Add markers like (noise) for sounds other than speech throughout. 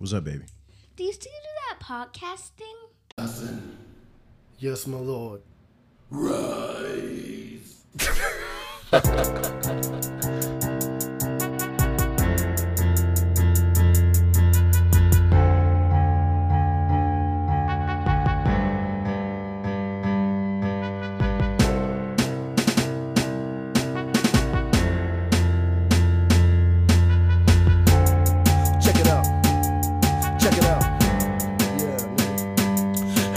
What's up, baby? Do you still do that podcasting? Nothing. Yes, my lord. Rise. (laughs) (laughs)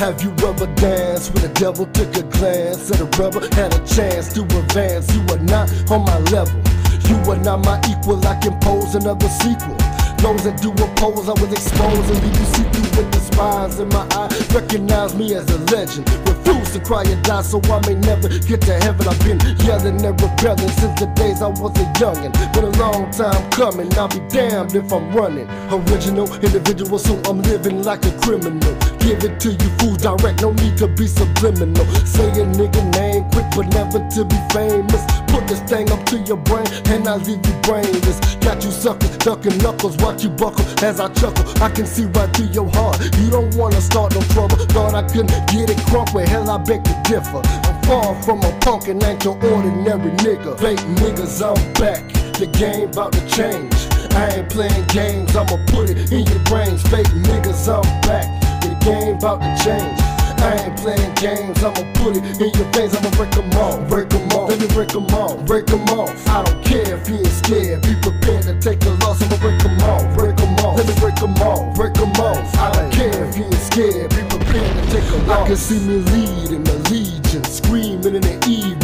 Have you ever danced with the devil? Took a glance at a rubber? had a chance to advance. You are not on my level. You are not my equal. I can pose another sequel. Those that do oppose, I will expose and leave you see through with the spines in my eye. Recognize me as a legend. Refuse to cry and die, so I may never get to heaven. I've been yelling and rebelling since the days I was a youngin'. Been a long time coming. I'll be damned if I'm running. Original individual, so I'm living like a criminal. Give it to you fools direct, no need to be subliminal. Say a nigga name quick, but never to be famous. Put this thing up to your brain, and I leave you brainless. Got you suckers, ducking knuckles, watch you buckle as I chuckle. I can see right through your heart. You don't wanna start no trouble. Thought I couldn't get it crunk, well hell I beg to differ. I'm far from a punk and ain't your ordinary nigga. Fake niggas, I'm back. The game about to change. I ain't playing games, I'ma put it in your brains. Fake niggas, I'm back. Game about to change. I ain't playing games, I'ma put it in your veins, I'ma break them all, break them all, let me break them all, break them off. I don't care if you ain't scared, be prepared to take a loss, I'ma break them all, break them off, let me break them all, break them off. I don't care if you ain't scared, be prepared to take a loss. I can see me leading the legion, screaming in the evening.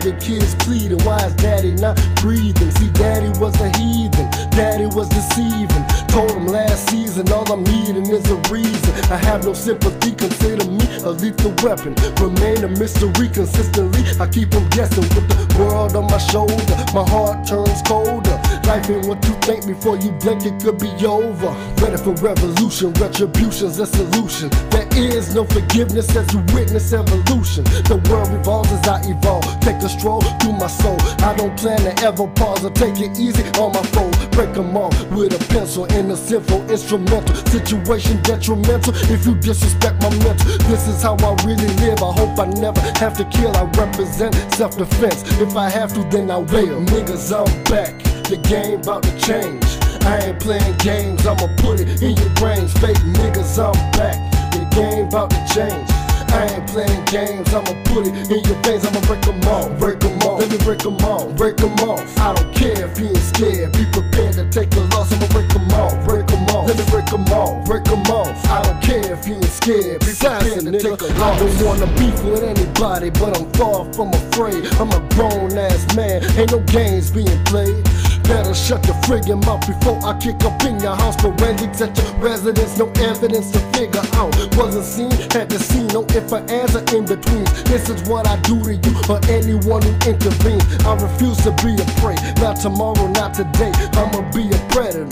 The kids pleading, why is daddy not breathing? See, daddy was a heathen, daddy was deceiving. Told him last season, all I'm needing is a reason. I have no sympathy, consider me a lethal weapon. Remain a mystery consistently. I keep them guessing with the world on my shoulder. My heart turns colder. Life ain't what you think before you blink, it could be over. Ready for revolution, retribution's a solution. There is no forgiveness as you witness evolution. The world revolves as I evolve. Take a stroll through my soul. I don't plan to ever pause or take it easy on my foe. Break them off with a pencil in a simple instrumental. Situation detrimental if you disrespect my mental. This is how I really live. I hope I never have to kill. I represent self defense. If I have to, then I will. Niggas, I'm back. The game about to change. I ain't playing games, I'ma put it in your brains. Fake niggas, I'm back. The game about to change. I ain't playing games, I'ma put it in your veins, I'ma break them all, break them all, let me break them all, break them off. I don't care if you ain't scared, be prepared to take a loss, I'ma break them all, break them all, let me break them all, break them off. I don't care if you ain't scared, be prepared to take a loss. I don't wanna beef with anybody, but I'm far from afraid. I'm a grown ass man, ain't no games being played. Better shut your friggin' mouth before I kick up in your house. Forensics at your residence, no evidence to figure out. Wasn't seen, had to see, no if or answer in between. This is what I do to you or anyone who intervenes. I refuse to be a prey, not tomorrow, not today. I'ma be a predator.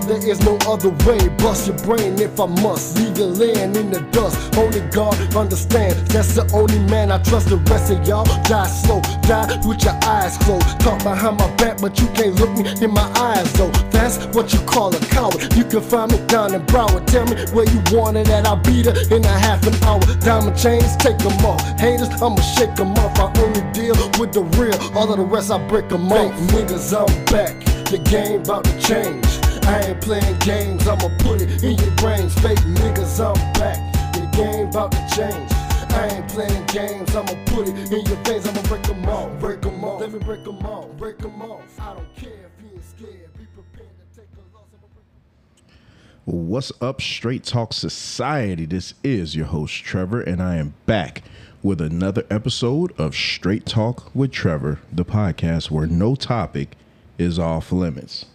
There is no other way. Bust your brain if I must. Leave you laying in the dust. Only God understand. That's the only man I trust. The rest of y'all die slow, die with your eyes closed. Talk behind my back, but you can't look me in my eyes though. That's what you call a coward. You can find me down in Broward. Tell me where you want it at. I'll be there in a half an hour. Diamond chains, take them off. Haters, I'ma shake them off. I only deal with the real. All of the rest, I break them off. Niggas, I'm back. The game about to change. I ain't playing games, I'ma put it in your brains. Fake niggas, I'm back. The game about to change. I ain't playing games, I'ma put it in your veins. I'ma break them all, break them all. Let me break them all, break them off. I don't care if you ain't scared. Be prepared to take a loss. What's up, Straight Talk Society? This is your host, Trevor, and I am back with another episode of Straight Talk with Trevor, the podcast where no topic is off limits.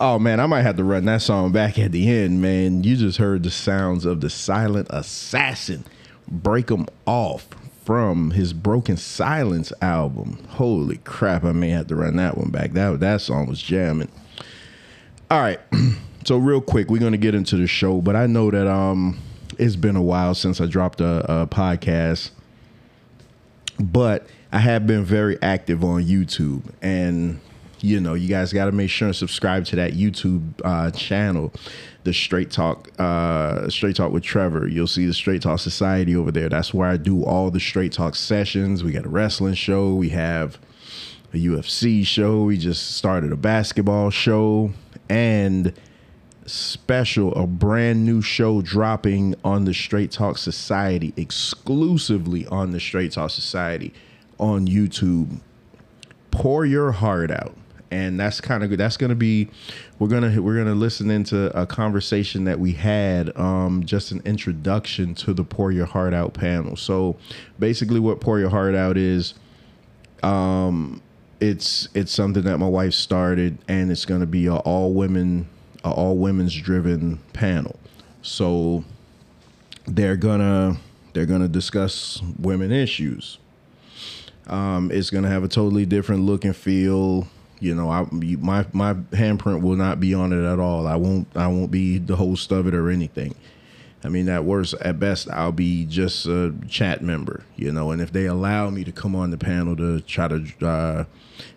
Oh man, I might have to run that song back at the end, man. You just heard the sounds of the silent assassin break 'em off from his Broken Silence album. Holy crap, I may have to run that one back. That that song was jamming. All right. (clears throat) So real quick, we're gonna get into the show, but I know that um it's been a while since I dropped a, a podcast. But I have been very active on YouTube and you know, you guys got to make sure and subscribe to that YouTube uh, channel, the Straight Talk, uh, Straight Talk with Trevor. You'll see the Straight Talk Society over there. That's where I do all the Straight Talk sessions. We got a wrestling show. We have a UFC show. We just started a basketball show and special, a brand new show dropping on the Straight Talk Society, exclusively on the Straight Talk Society on YouTube. Pour your heart out. And that's kind of good. That's gonna be, we're gonna we're gonna listen into a conversation that we had, um, just an introduction to the Pour Your Heart Out panel. So, basically, what Pour Your Heart Out is, um, it's it's something that my wife started, and it's gonna be a all women a all women's driven panel. So they're gonna they're gonna discuss women issues. Um, it's gonna have a totally different look and feel. You know, I my my handprint will not be on it at all. I won't I won't be the host of it or anything. I mean, at worst, at best, I'll be just a chat member, you know. And if they allow me to come on the panel to try to uh,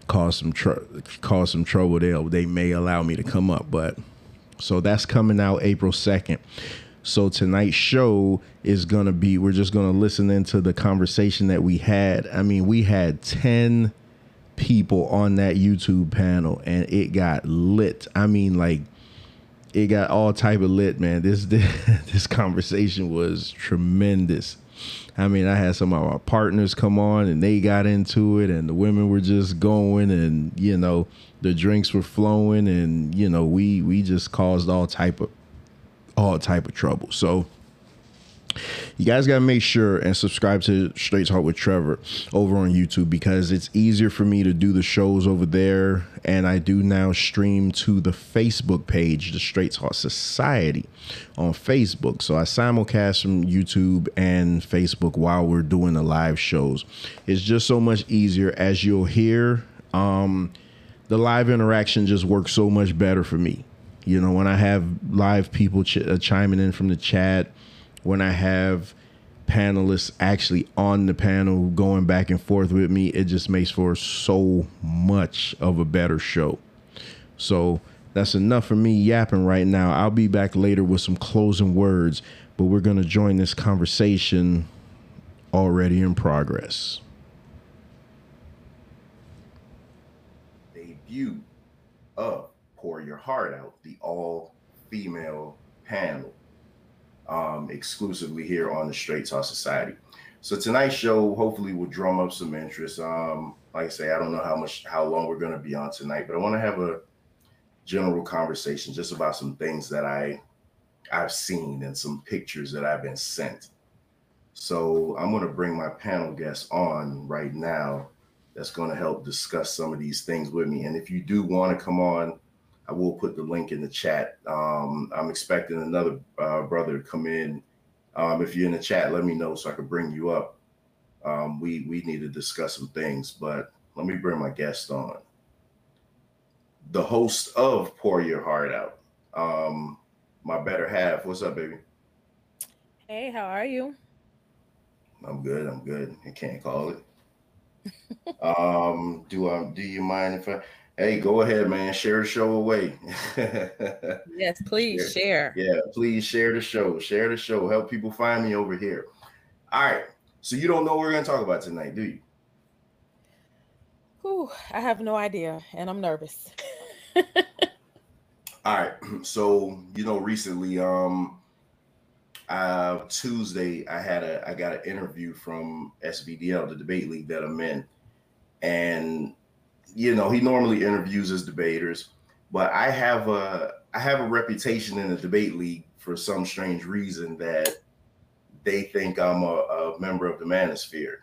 cause some tr- cause some trouble, they they may allow me to come up. But so that's coming out April second. So tonight's show is gonna be we're just gonna listen into the conversation that we had. I mean, we had ten people on that YouTube panel, and it got lit. I mean, like it got all type of lit, man. This this (laughs) this conversation was tremendous. I mean, I had some of our partners come on and they got into it, and the women were just going, and you know, the drinks were flowing, and you know, we we just caused all type of all type of trouble. So you guys got to make sure and subscribe to Straight Talk with Trevor over on YouTube because it's easier for me to do the shows over there. And I do now stream to the Facebook page, the Straight Talk Society on Facebook. So I simulcast from YouTube and Facebook while we're doing the live shows. It's just so much easier as you'll hear. Um, the live interaction just works so much better for me. You know, when I have live people ch- uh, chiming in from the chat, when I have panelists actually on the panel going back and forth with me, it just makes for so much of a better show. So that's enough for me yapping right now. I'll be back later with some closing words, but we're going to join this conversation already in progress. Debut of Pour Your Heart Out, the all female panel um, exclusively here on the Straight Talk Society. So tonight's show hopefully will drum up some interest. Um, like I say, I don't know how much how long we're going to be on tonight, but I want to have a general conversation just about some things that I I've seen and some pictures that I've been sent. So I'm going to bring my panel guest on right now. That's going to help discuss some of these things with me. And if you do want to come on I will put the link in the chat. Um, I'm expecting another uh, brother to come in. Um, if you're in the chat, let me know so I can bring you up. Um, we we need to discuss some things, but let me bring my guest on. The host of Pour Your Heart Out, um, my better half. What's up, baby? Hey, how are you? I'm good. I'm good. I can't call it. (laughs) um, do I? Do you mind if I? Hey, go ahead, man. Share the show away. yes, please (laughs) share. share. Yeah, please share the show. Share the show. Help people find me over here. All right. So you don't know what we're gonna talk about tonight, do you? Whew, I have no idea, and I'm nervous. (laughs) All right. (clears throat) So you know, recently, um, uh, Tuesday, I had a I got an interview from SVDL, the debate league that I'm in, and you know, he normally interviews his debaters, but I have a I have a reputation in the debate league for some strange reason that they think I'm a, a member of the manosphere.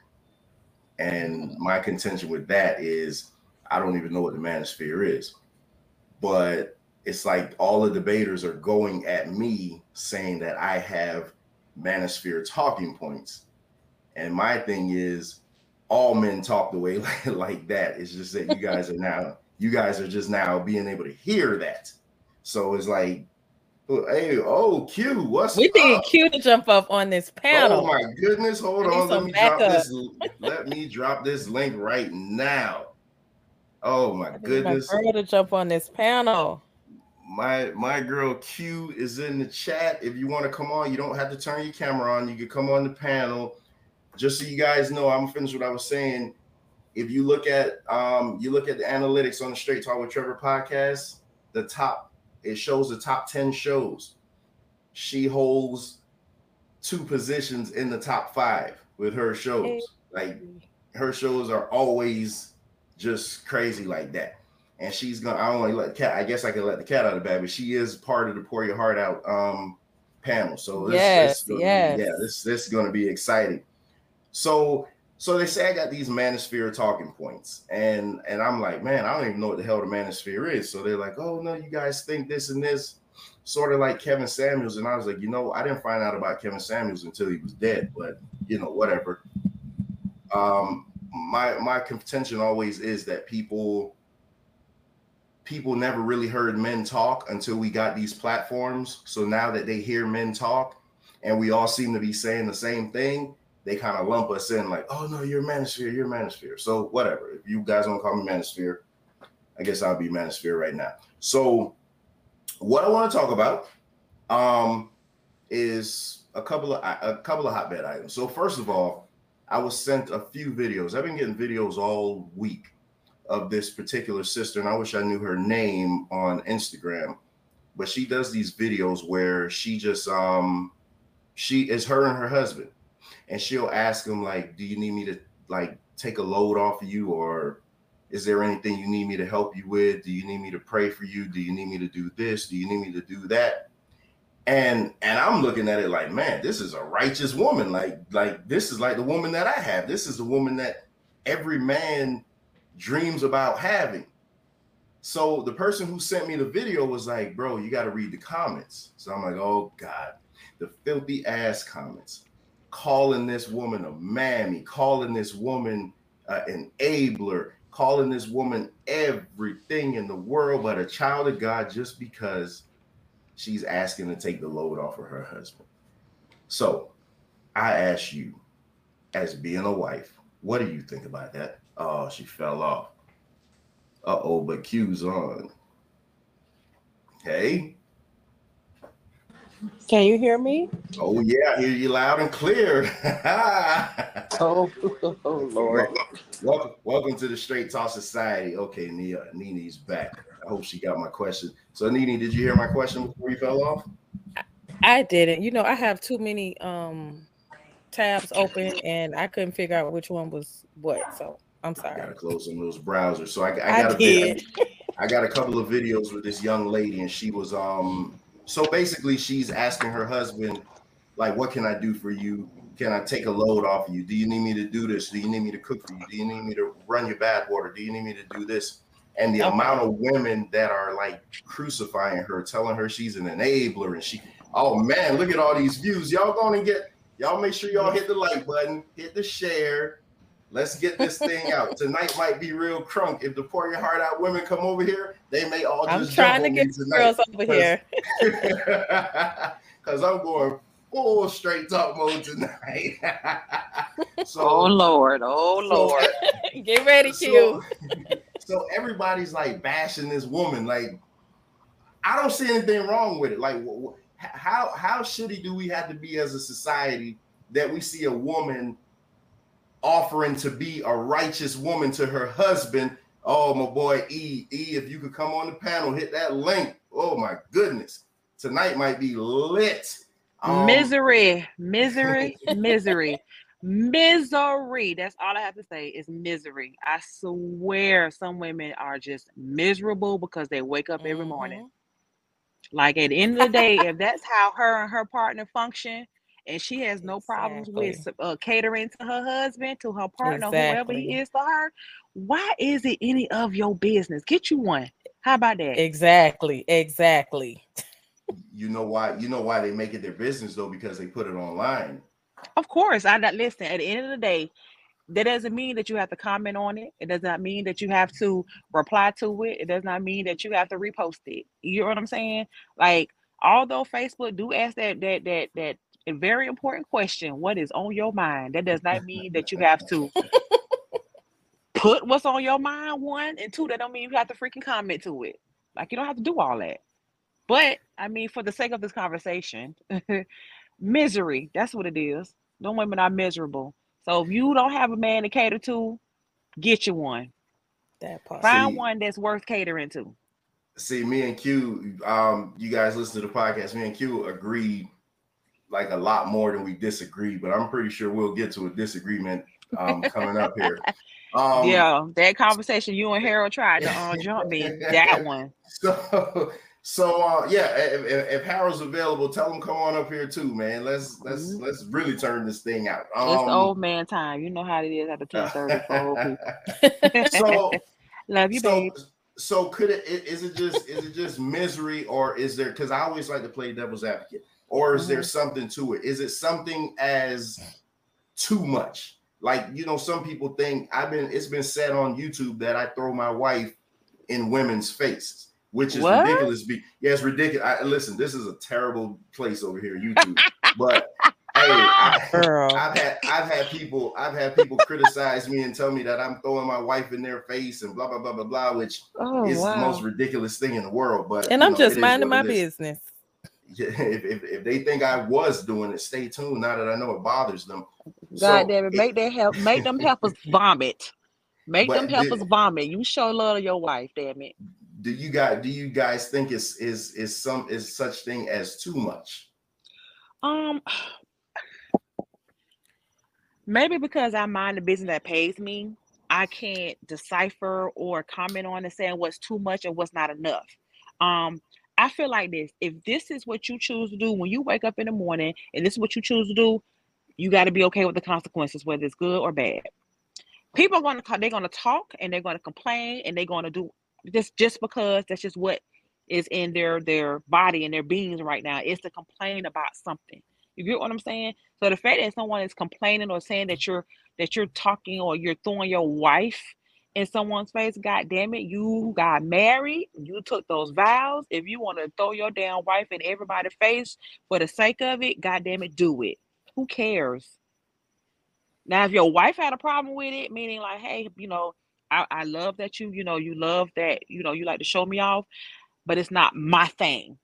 And my contention with that is I don't even know what the manosphere is. But it's like all the debaters are going at me saying that I have manosphere talking points. And my thing is all men talk the way like, (laughs) like that. It's just that you guys are now, you guys are just now being able to hear that. So it's like, hey, oh, Q, what's we need Q to jump up on this panel. Oh my goodness, hold on. Let me drop this. (laughs) let me drop this link right now. Oh my goodness. My girl to jump on this panel. My my girl Q is in the chat. If you want to come on, you don't have to turn your camera on. You can come on the panel. Just so you guys know, I'm finished what I was saying. If you look at um you look at the analytics on the Straight Talk with Trevor podcast, the top it shows the top 10 shows. She holds two positions in the top five with her shows. Like her shows are always just crazy like that. And she's gonna I don't want to let the cat, I guess I can let the cat out of the bag, but she is part of the Pour Your Heart Out um panel. So this, Yes, this gonna yes. yeah, this this is gonna be exciting. So so they say I got these manosphere talking points, and and I'm like, man, I don't even know what the hell the manosphere is. So they're like, oh no, you guys think this and this, sort of like Kevin Samuels, and I was like, you know, I didn't find out about Kevin Samuels until he was dead, but you know, whatever. Um, my my contention always is that people people never really heard men talk until we got these platforms. So now that they hear men talk, and we all seem to be saying the same thing, they kind of lump us in like, oh no, you're manosphere, you're manosphere. So whatever. If you guys don't call me manosphere, I guess I'll be manosphere right now. So what I want to talk about um is a couple of a couple of hotbed items. So first of all, I was sent a few videos. I've been getting videos all week of this particular sister, and I wish I knew her name on Instagram. But she does these videos where she just um she is her and her husband and she'll ask him like do you need me to like take a load off of you? Or is there anything you need me to help you with? Do you need me to pray for you? Do you need me to do this? Do you need me to do that? And and i'm looking at it like man this is a righteous woman. Like like this is like the woman that i have. This is the woman that every man dreams about having. So the person who sent me the video was like bro you got to read the comments. So i'm like oh god. The filthy ass comments calling this woman a mammy, calling this woman uh, an enabler, calling this woman everything in the world but a child of God just because she's asking to take the load off of her husband. So I ask you, as being a wife, what do you think about that? Oh, she fell off. Uh oh, but Q's on. Hey. Can you hear me? Oh yeah, I hear you loud and clear. (laughs) Oh, (laughs) oh Lord. welcome, welcome to the Straight Talk Society. Okay, Nia, Nini's back. I hope she got my question. So, Nini, did you hear my question before you fell off? I didn't. You know, I have too many um tabs open and I couldn't figure out which one was what. So I'm sorry. I sorry. gotta close some of those browsers. So I, I I got a did. vid- I got a couple of videos with this young lady, and she was um. So basically, she's asking her husband, like, "What can I do for you? Can I take a load off of you? Do you need me to do this? Do you need me to cook for you? Do you need me to run your bath water? Do you need me to do this?" And the Okay. amount of women that are like crucifying her, telling her she's an enabler, and she, oh man, look at all these views. Y'all going to get, y'all make sure y'all hit the like button, hit the share. Let's get this thing out. Tonight might be real crunk. If the pour your heart out women come over here, they may all just. I'm trying to get me the girls over because- here. (laughs) Because I'm going full straight talk mode tonight. (laughs) so, Oh Lord, oh so- Lord. (laughs) Get ready, Q. so, so everybody's like bashing this woman. Like, I don't see anything wrong with it. Like, wh- wh- how how shitty do we have to be as a society that we see a woman offering to be a righteous woman to her husband? Oh, my boy E E, if you could come on the panel, hit that link. Oh my goodness, tonight might be lit. Um, misery, misery, misery, misery. That's all I have to say is misery. I swear some women are just miserable because they wake up every morning. Like at the end of the day, if that's how her and her partner function, and she has no problems with uh, catering to her husband, to her partner, whoever he is to her, why is it any of your business? Get you one. How about that? Exactly. Exactly. you know why? You know why they make it their business though, because they put it online. Of course, I not listen. At the end of the day, that doesn't mean that you have to comment on it. It does not mean that you have to reply to it. It does not mean that you have to repost it. You know what I'm saying? Like, although Facebook do ask that that that that a very important question, what is on your mind? That does not mean that you have to (laughs) put what's on your mind, one, and two, that don't mean you have to freaking comment to it. Like you don't have to do all that. But I mean, for the sake of this conversation, (laughs) misery, that's what it is. No women are miserable. So if you don't have a man to cater to, get you one. That part. Find See- one that's worth catering to. See, me and Q, um, you guys listen to the podcast. Me and Q agreed like a lot more than we disagree, but I'm pretty sure we'll get to a disagreement um, (laughs) coming up here. Um, yeah, that conversation you and Harold tried to uh, jump me. That (laughs) one. So, so uh, yeah, if, if, Harold's available, tell him come on up here too, man. Let's let's Mhm. let's really turn this thing out. It's Um, old man time. You know how it is after (laughs) 1030 for old people. so Love you, so babe. so could it is it just is it just misery or is there because I always like to play devil's advocate or is there Mm-hmm. something to it? Is it something as too much? Like you know, some people think I've been it's been said on YouTube that I throw my wife in women's faces, which is What? ridiculous. Be yeah, it's ridiculous. I, listen, this is a terrible place over here, YouTube. (laughs) but hey, I, I've had I've had people I've had people criticize me and tell me that I'm throwing my wife in their face and blah blah blah blah blah, which Oh, is the most ridiculous thing in the world. But And I'm know, just minding my it is. business. Yeah, (laughs) if, if, if they think I was doing it, stay tuned. Now that I know it bothers them. God So, damn it, make that help, make them helpers (laughs) vomit. Make them help us vomit. You show love to your wife, damn it. do you guys do you guys think is is is some is such thing as too much? Um, maybe because I mind the business that pays me, I can't decipher or comment on and saying what's too much or what's not enough. Um, I feel like this: if this is what you choose to do when you wake up in the morning, and this is what you choose to do, you got to be okay with the consequences, whether it's good or bad. People are going to they're going to talk and they're going to complain and they're going to do this just because that's just what is in their their body and their beings right now is to complain about something. You get what I'm saying? So the fact that someone is complaining or saying that you're that you're talking or you're throwing your wife in someone's face, god damn it, you got married, you took those vows. If you want to throw your damn wife in everybody's face for the sake of it, god damn it, do it. Who cares? Now, if your wife had a problem with it, meaning like, hey, you know, I, I love that you, you know, you love that, you know, you like to show me off, but it's not my thing.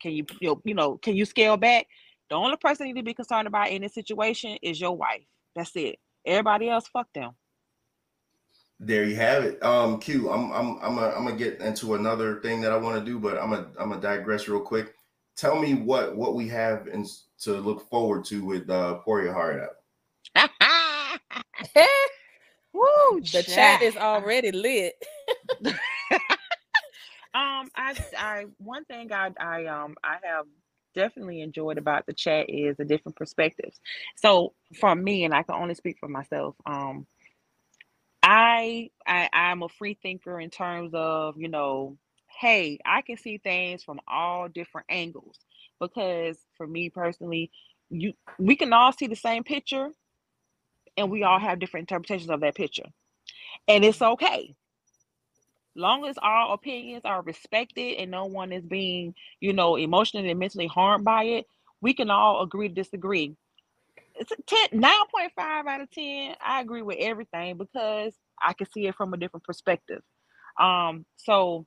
Can you, you know, can you scale back? The only person you need to be concerned about in this situation is your wife. That's it. Everybody else, fuck them. There you have it. Um, Q, I'm I'm I'm a, I'm gonna get into another thing that I want to do, but I'm gonna I'm gonna digress real quick. Tell me what what we have in, to look forward to with uh, Pour Your Heart Out. (laughs) Woo, the chat is already lit. (laughs) Um, I, I, one thing I, I, um, I have definitely enjoyed about the chat is the different perspectives. So for me, and I can only speak for myself, um, I, I, I'm a free thinker in terms of, you know, hey, I can see things from all different angles because for me personally, you, we can all see the same picture, and we all have different interpretations of that picture, and it's okay long as our opinions are respected and no one is being, you know, emotionally and mentally harmed by it, we can all agree to disagree. It's a 10, 9.5 out of 10. I agree with everything because I can see it from a different perspective. Um, so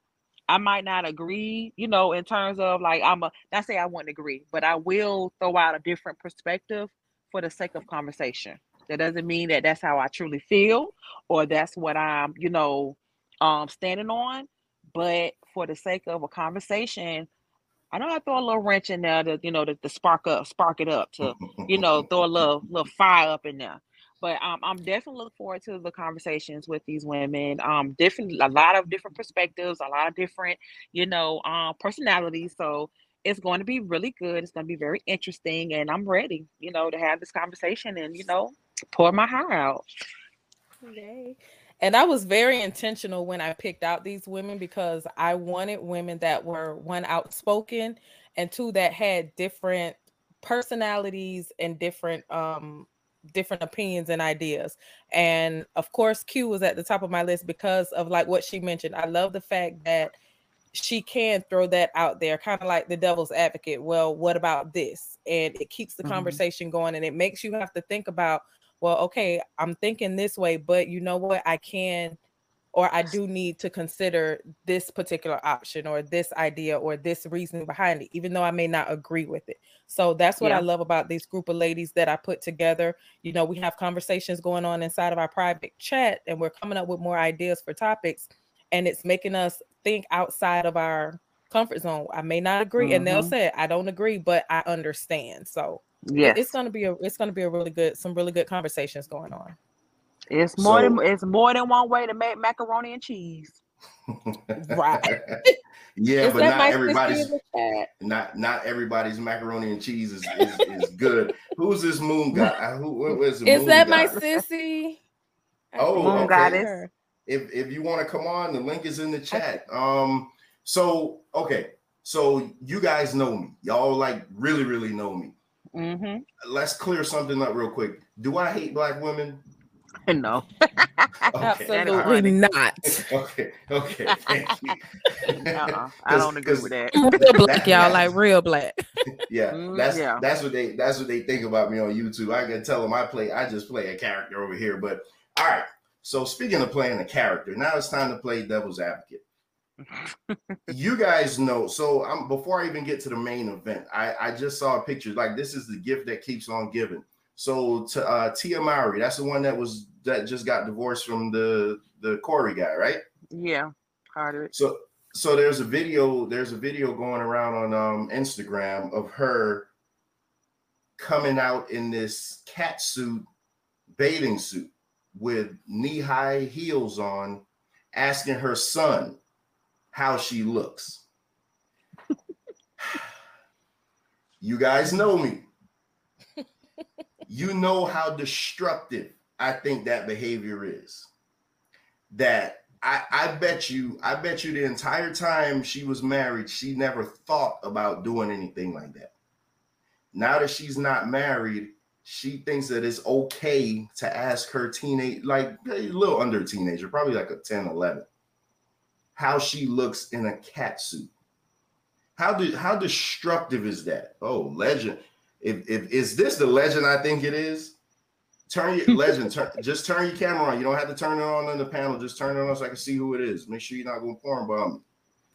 I might not agree, you know, in terms of like I'm a not say I wouldn't agree, but I will throw out a different perspective for the sake of conversation. That doesn't mean that that's how I truly feel or that's what I'm, you know, um standing on but for the sake of a conversation i know i throw a little wrench in there to you know to, to spark up spark it up to you (laughs) know throw a little little fire up in there. But um, i'm definitely looking forward to the conversations with these women um different a lot of different perspectives a lot of different you know um personalities. So it's going to be really good. It's going to be very interesting and i'm ready you know to have this conversation and you know pour my heart out. Yay. And I was very intentional when I picked out these women because I wanted women that were one outspoken and two that had different personalities and different um different opinions and ideas. And of course Q was at the top of my list because of like what she mentioned. I love the fact that she can throw that out there kind of like the devil's advocate. Well, what about this? And it keeps the Mhm. conversation going and it makes you have to think about well, okay, I'm thinking this way, but you know what? I can or I do need to consider this particular option or this idea or this reason behind it, even though I may not agree with it. So that's what Yeah. I love about this group of ladies that I put together. You know, we have conversations going on inside of our private chat and we're coming up with more ideas for topics, and it's making us think outside of our comfort zone. I may not agree, and they'll Mhm. say, I don't agree, but I understand. So it- Yes, it's gonna be a it's gonna be a really good some really good conversations going on. it's more So- than it's more than one way to make macaroni and cheese. (laughs) Right. yeah, Is but not everybody's in the chat? not not everybody's macaroni and cheese is, is, is good. Who's this moon guy? Uh, Who what was Is moon that my sissy? Oh, think Moon that's goddess. if if you want to come on, the link is in the chat. Um, so okay, so you guys know me, y'all like really, really know me. Mm-hmm. Let's clear something up real quick. Do I hate black women? (laughs) No, Okay, Absolutely not. (laughs) Okay, okay, thank you. (laughs) uh-uh. I don't agree with that. real black, y'all, like real black. Yeah, Mm, that's yeah. that's what they that's what they think about me on YouTube. I can tell them I play I just play a character over here. But all right. So speaking of playing a character, now it's time to play devil's advocate. You guys know. So I'm before I even get to the main event, I I just saw a picture. Like this is the gift that keeps on giving. So to uh, Tia Mowry, that's the one that was that just got divorced from the the Corey guy, right? Yeah, Carter. So so there's a video there's a video going around on um Instagram of her coming out in this cat suit bathing suit with knee-high heels on asking her son how she looks. you guys know me. You know how destructive I think that behavior is. That I, I bet you, I bet you the entire time she was married, she never thought about doing anything like that. Now that she's not married, she thinks that it's okay to ask her teenage, like a little under a teenager, probably like a 10, 11, how she looks in a cat suit. How do how destructive is that? Oh, legend. If, if is this the legend I think it is? Turn your (laughs) legend, turn, just turn your camera on. You don't have to turn it on in the panel. Just turn it on so I can see who it is. Make sure you're not going porn bomb me.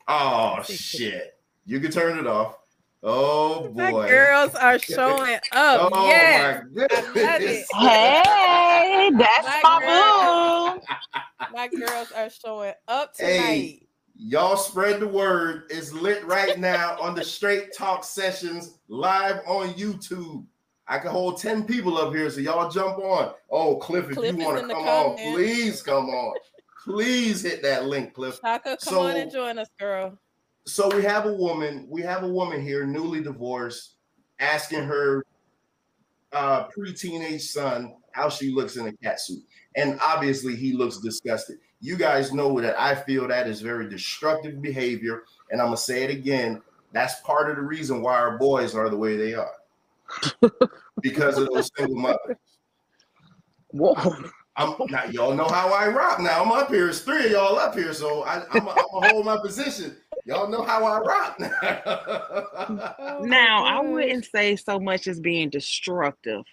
Oh shit. You can turn it off. Oh My boy. girls are showing (laughs) up. Oh yes. my goodness. (laughs) Hey, that's Black my boo. (laughs) My girls are showing up tonight. Hey. Y'all spread the word. It's lit right now on the Straight Talk Sessions live on YouTube. I can hold 10 people up here, so y'all jump on. Oh, Cliff, if Cliff you want to come on, please come on. Please hit that link, Cliff. Taka, come So- on and join us, girl. So we have a woman, we have a woman here, newly divorced, asking her uh pre-teenage son how she looks in a cat suit. And obviously he looks disgusted. You guys know that I feel that is very destructive behavior. And I'm gonna say it again. That's part of the reason why our boys are the way they are. (laughs) because of those single mothers. Whoa. I'm now y'all know how I rock now. I'm up here. It's three of y'all up here, so I, I'm gonna hold my position. Y'all know how I rock now. Oh (laughs) (laughs) Now, I wouldn't say so much as being destructive.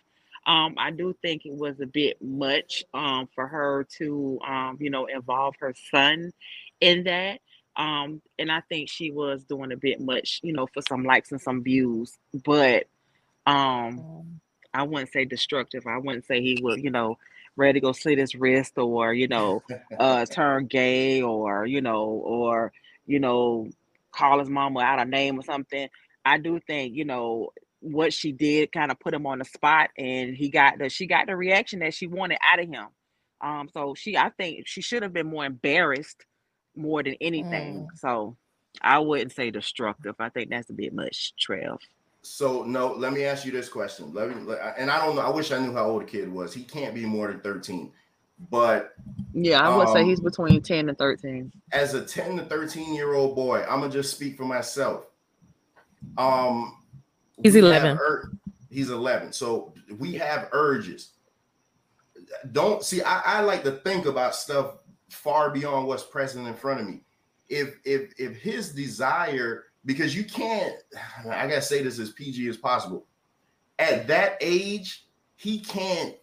Um, I do think it was a bit much um, for her to, um, you know, involve her son in that. Um, and I think she was doing a bit much, you know, for some likes and some views. But um, I wouldn't say destructive. I wouldn't say he would, you know, ready to go slit his wrist or, you know, uh, (laughs) turn gay or, you know, or, you know, call his mama out a name or something. I do think, you know, what she did kind of put him on the spot and he got the she got the reaction that she wanted out of him. Um, so she I think she should have been more embarrassed more than anything. So I wouldn't say destructive. I think that's a bit much, Trev. So no, let me ask you this question. Let me, let- and I don't know. I wish I knew how old the kid was. He can't be more than thirteen. But Yeah, I would say Um, he's between 10 and 13. as a ten to thirteen year old boy, I'm gonna just speak for myself. Um, He's 11. ur- he's eleven. So we have urges. Don't see. I, I like to think about stuff far beyond what's present in front of me. If if if his desire, because you can't, (sighs) I gotta say this as PG as possible. At that age, he can't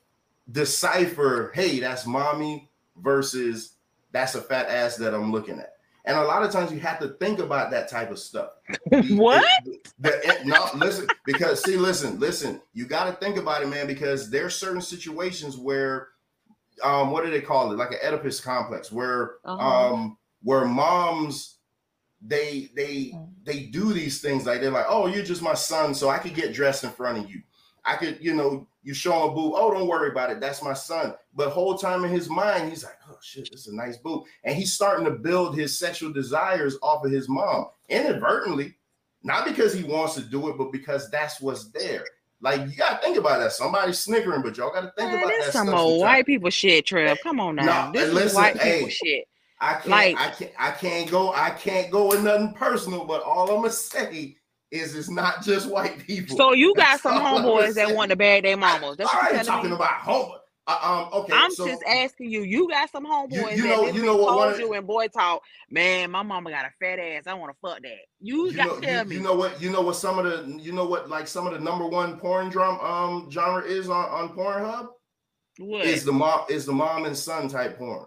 decipher, hey, that's mommy versus that's a fat ass that I'm looking at. And a lot of times you have to think about that type of stuff. (laughs) what? The, the, no, listen, because see, listen, listen, you got to think about it, man, because there's certain situations where, um, what do they call it? Like an Oedipus complex, where, Uh-huh. um, where moms they they they do these things like they're like, oh, you're just my son, so I could get dressed in front of you. I could, you know, you show him a boo. Oh, don't worry about it. That's my son. But whole time in his mind, he's like, oh shit, this is a nice boo. And he's starting to build his sexual desires off of his mom inadvertently, not because he wants to do it, but because that's what's there. Like you gotta think about that. Somebody's snickering, but y'all gotta think Man, about that some old white people shit, Trev. Come on now. No, this is listen, white hey, people shit. I can't, Like- I can't, I can't go, I can't go with nothing personal, but all I'm gonna say is it's not just white people. So you got That's some homeboys that want to bag their mamas. That's what I you're ain't talking me. about home. Uh, um, okay, I'm so just asking you. You got some homeboys you that know- this you know what told you in boy talk. Man, my mama got a fat ass. I want to fuck that. You, you got know, to tell you, me. you know what, you know what some of the, you know what, like some of the number one porn drum um genre is on on Pornhub what? is the mom is the mom and son type porn.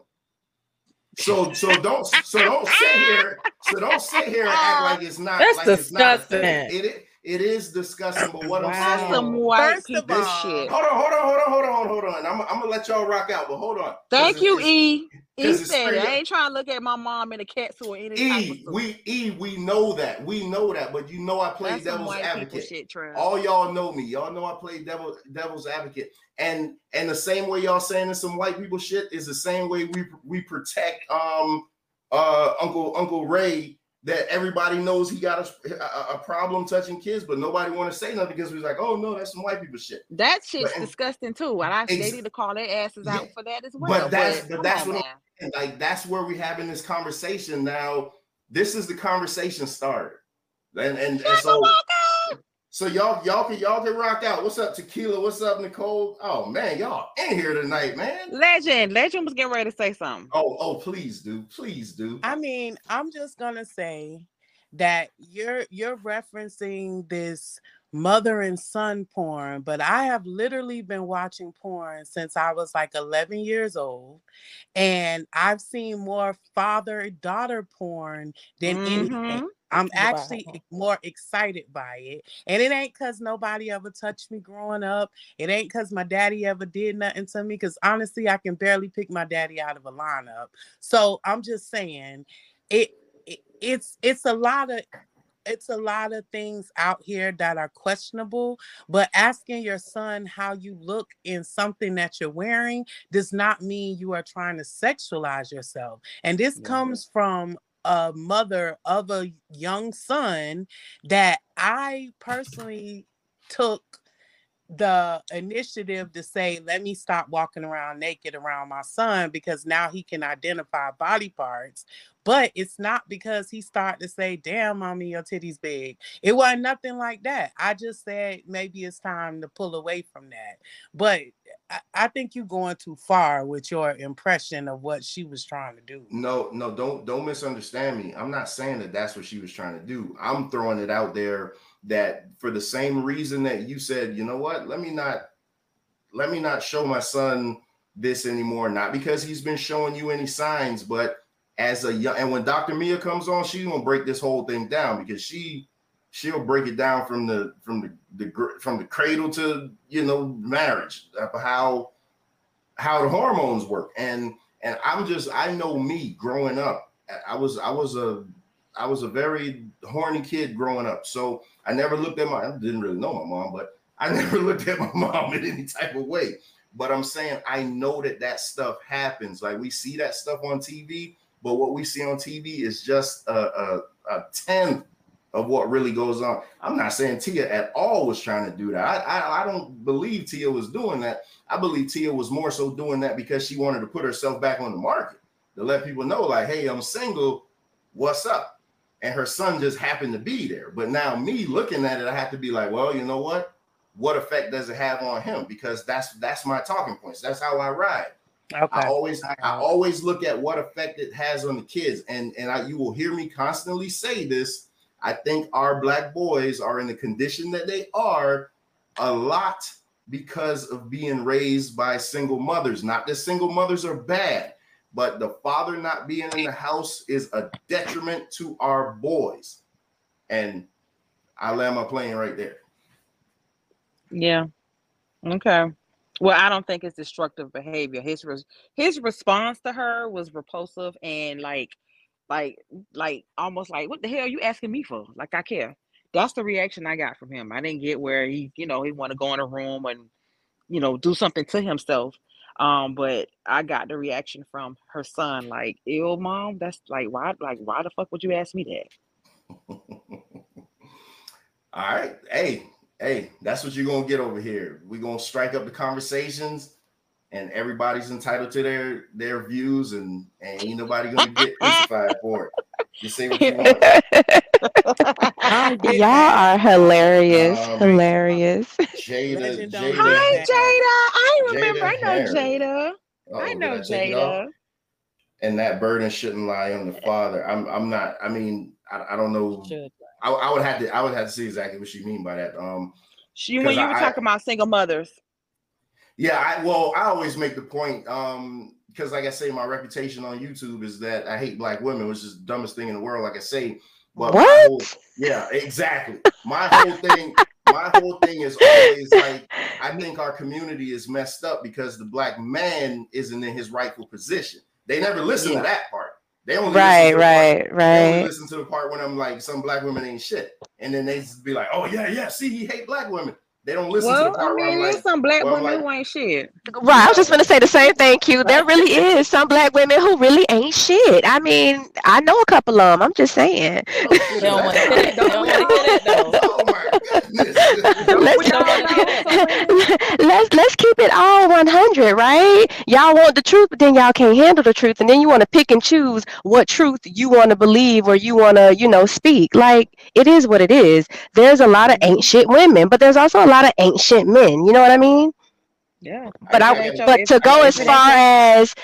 So so don't so don't sit here so don't sit here and act like it's not That's like it's not a thing. disgusting. It, it it is disgusting, but what I'm That's saying some white First of people all- shit. Hold on, hold on, hold on, hold on, hold on. I'm, I'm gonna let y'all rock out, but hold on. Thank you, it's- E. E 'cause said I ain't trying to look at my mom in a cat suit or any type of E, we E, we know that. We know that, but you know I play That's some devil's white advocate. shit, All y'all know me. Y'all know I play devil devil's advocate. And and the same way y'all saying it's some white people shit is the same way we we protect um uh Uncle Uncle Ray that everybody knows he got a, a, a problem touching kids, but nobody want to say nothing because we're like, oh no, that's some white people shit. That shit's But- disgusting too. And I, they need to call their asses out for that as well. but that's- but come that's what. And like that's where we having this conversation now. This is the conversation starter. And and, and so so y'all y'all can y'all can rock out. What's up, Tequila? What's up, Nicole? Oh man, y'all in here tonight, man. Legend, Legend was getting ready to say something. Oh, oh, please do, please do. I mean, I'm just gonna say that you're you're referencing this mother and son porn, but I have literally been watching porn since I was like 11 years old, and I've seen more father daughter porn than anything. Mm-hmm. I'm Wow. actually more excited by it. And it ain't because nobody ever touched me growing up. It ain't because my daddy ever did nothing to me. Because honestly, I can barely pick my daddy out of a lineup. So I'm just saying it, it it's it's a lot of it's a lot of things out here that are questionable, but asking your son how you look in something that you're wearing does not mean you are trying to sexualize yourself. And this Yeah. comes from a mother of a young son that I personally took the initiative to say, let me stop walking around naked around my son because now he can identify body parts. But it's not because he started to say, damn, mommy, your titty's big. It wasn't nothing like that. I just said maybe it's time to pull away from that. But I, think you're going too far with your impression of what she was trying to do. No, no, don't don't misunderstand me. I'm not saying that that's what she was trying to do. I'm throwing it out there that for the same reason that you said, you know what? Let me not let me not show my son this anymore. Not because he's been showing you any signs, but as a young and when Dr. Mia comes on, she's gonna break this whole thing down because she she'll break it down from the from the, the from the cradle to you know marriage uh, how how the hormones work and and I'm just I know me growing up. I was I was a I was a very horny kid growing up. So I never looked at my I didn't really know my mom, but I (laughs) never looked at my mom in any type of way. But I'm saying I know that that stuff happens. Like we see that stuff on TV, but what we see on TV is just a, a, a tenth of what really goes on. I'm not saying Tia at all was trying to do that. I, I, I don't believe Tia was doing that. I believe Tia was more so doing that because she wanted to put herself back on the market to let people know, like, hey, I'm single. What's up? And her son just happened to be there. But now me looking at it, I have to be like, well, you know what? What effect does it have on him? Because that's that's my talking points. That's how I ride. Okay. I always I always look at what effect it has on the kids, and and I, you will hear me constantly say this. I think our black boys are in the condition that they are a lot because of being raised by single mothers. Not that single mothers are bad, but the father not being in the house is a detriment to our boys. And I land my plane right there. Yeah. Okay. Well, I don't think it's destructive behavior. His his response to her was repulsive and like, like, like almost like, what the hell are you asking me for? Like I care. That's the reaction I got from him. I didn't get where he, you know, he want to go in a room and, you know, do something to himself. Um, but I got the reaction from her son, like, "Ill mom, that's like, why, like, why the fuck would you ask me that?" (laughs) All right. Hey, hey, that's what you're gonna get over here. We're gonna strike up the conversations, and everybody's entitled to their their views, and, and ain't nobody gonna get crucified for it. You say what you want. Y'all are hilarious. Um, hilarious. Jada, Jada, Hi. Jada. I Jada remember. I know Harris. Jada. Uh-oh, I know take it off? Jada. and that burden shouldn't lie on the father. I'm I'm not. I mean, I, I don't know. I, I would have to I would have to see exactly what you mean by that. Um, She when 'Cause you were I- talking about single mothers. Yeah, I well, I always make the point, um, because like I say, my reputation on YouTube is that I hate black women, which is the dumbest thing in the world, like I say. But What? whole- yeah, exactly. My whole thing, my whole thing is always like I think our community is messed up because the black man isn't in his rightful position. They never listen Yeah. to that part. They only Right, listen to the part- right, They only right. listen to the part when I'm like, some black women ain't shit, and then they just be like, "Oh yeah, yeah, see, he hate black women." They don't listen to the Well, I part where mean, I'm there's like, some black well, women like- who ain't shit. Right. I was just gonna say the same thing, Q. There really is some black women who really ain't shit. I mean, I know a couple of them. I'm just saying. "Oh, don't wanna (laughs) that's hear it. Don't wanna hear it, though. Oh my goodness. Let's, we don't know let's let's keep it all 100 right? Y'all want the truth but then y'all can't handle the truth and then you want to pick and choose what truth you want to believe or you want to you know speak. Like it is what it is. There's a lot of ancient women but there's also a lot of ancient men. You know what i mean Yeah. but i, gotta- but to go as far as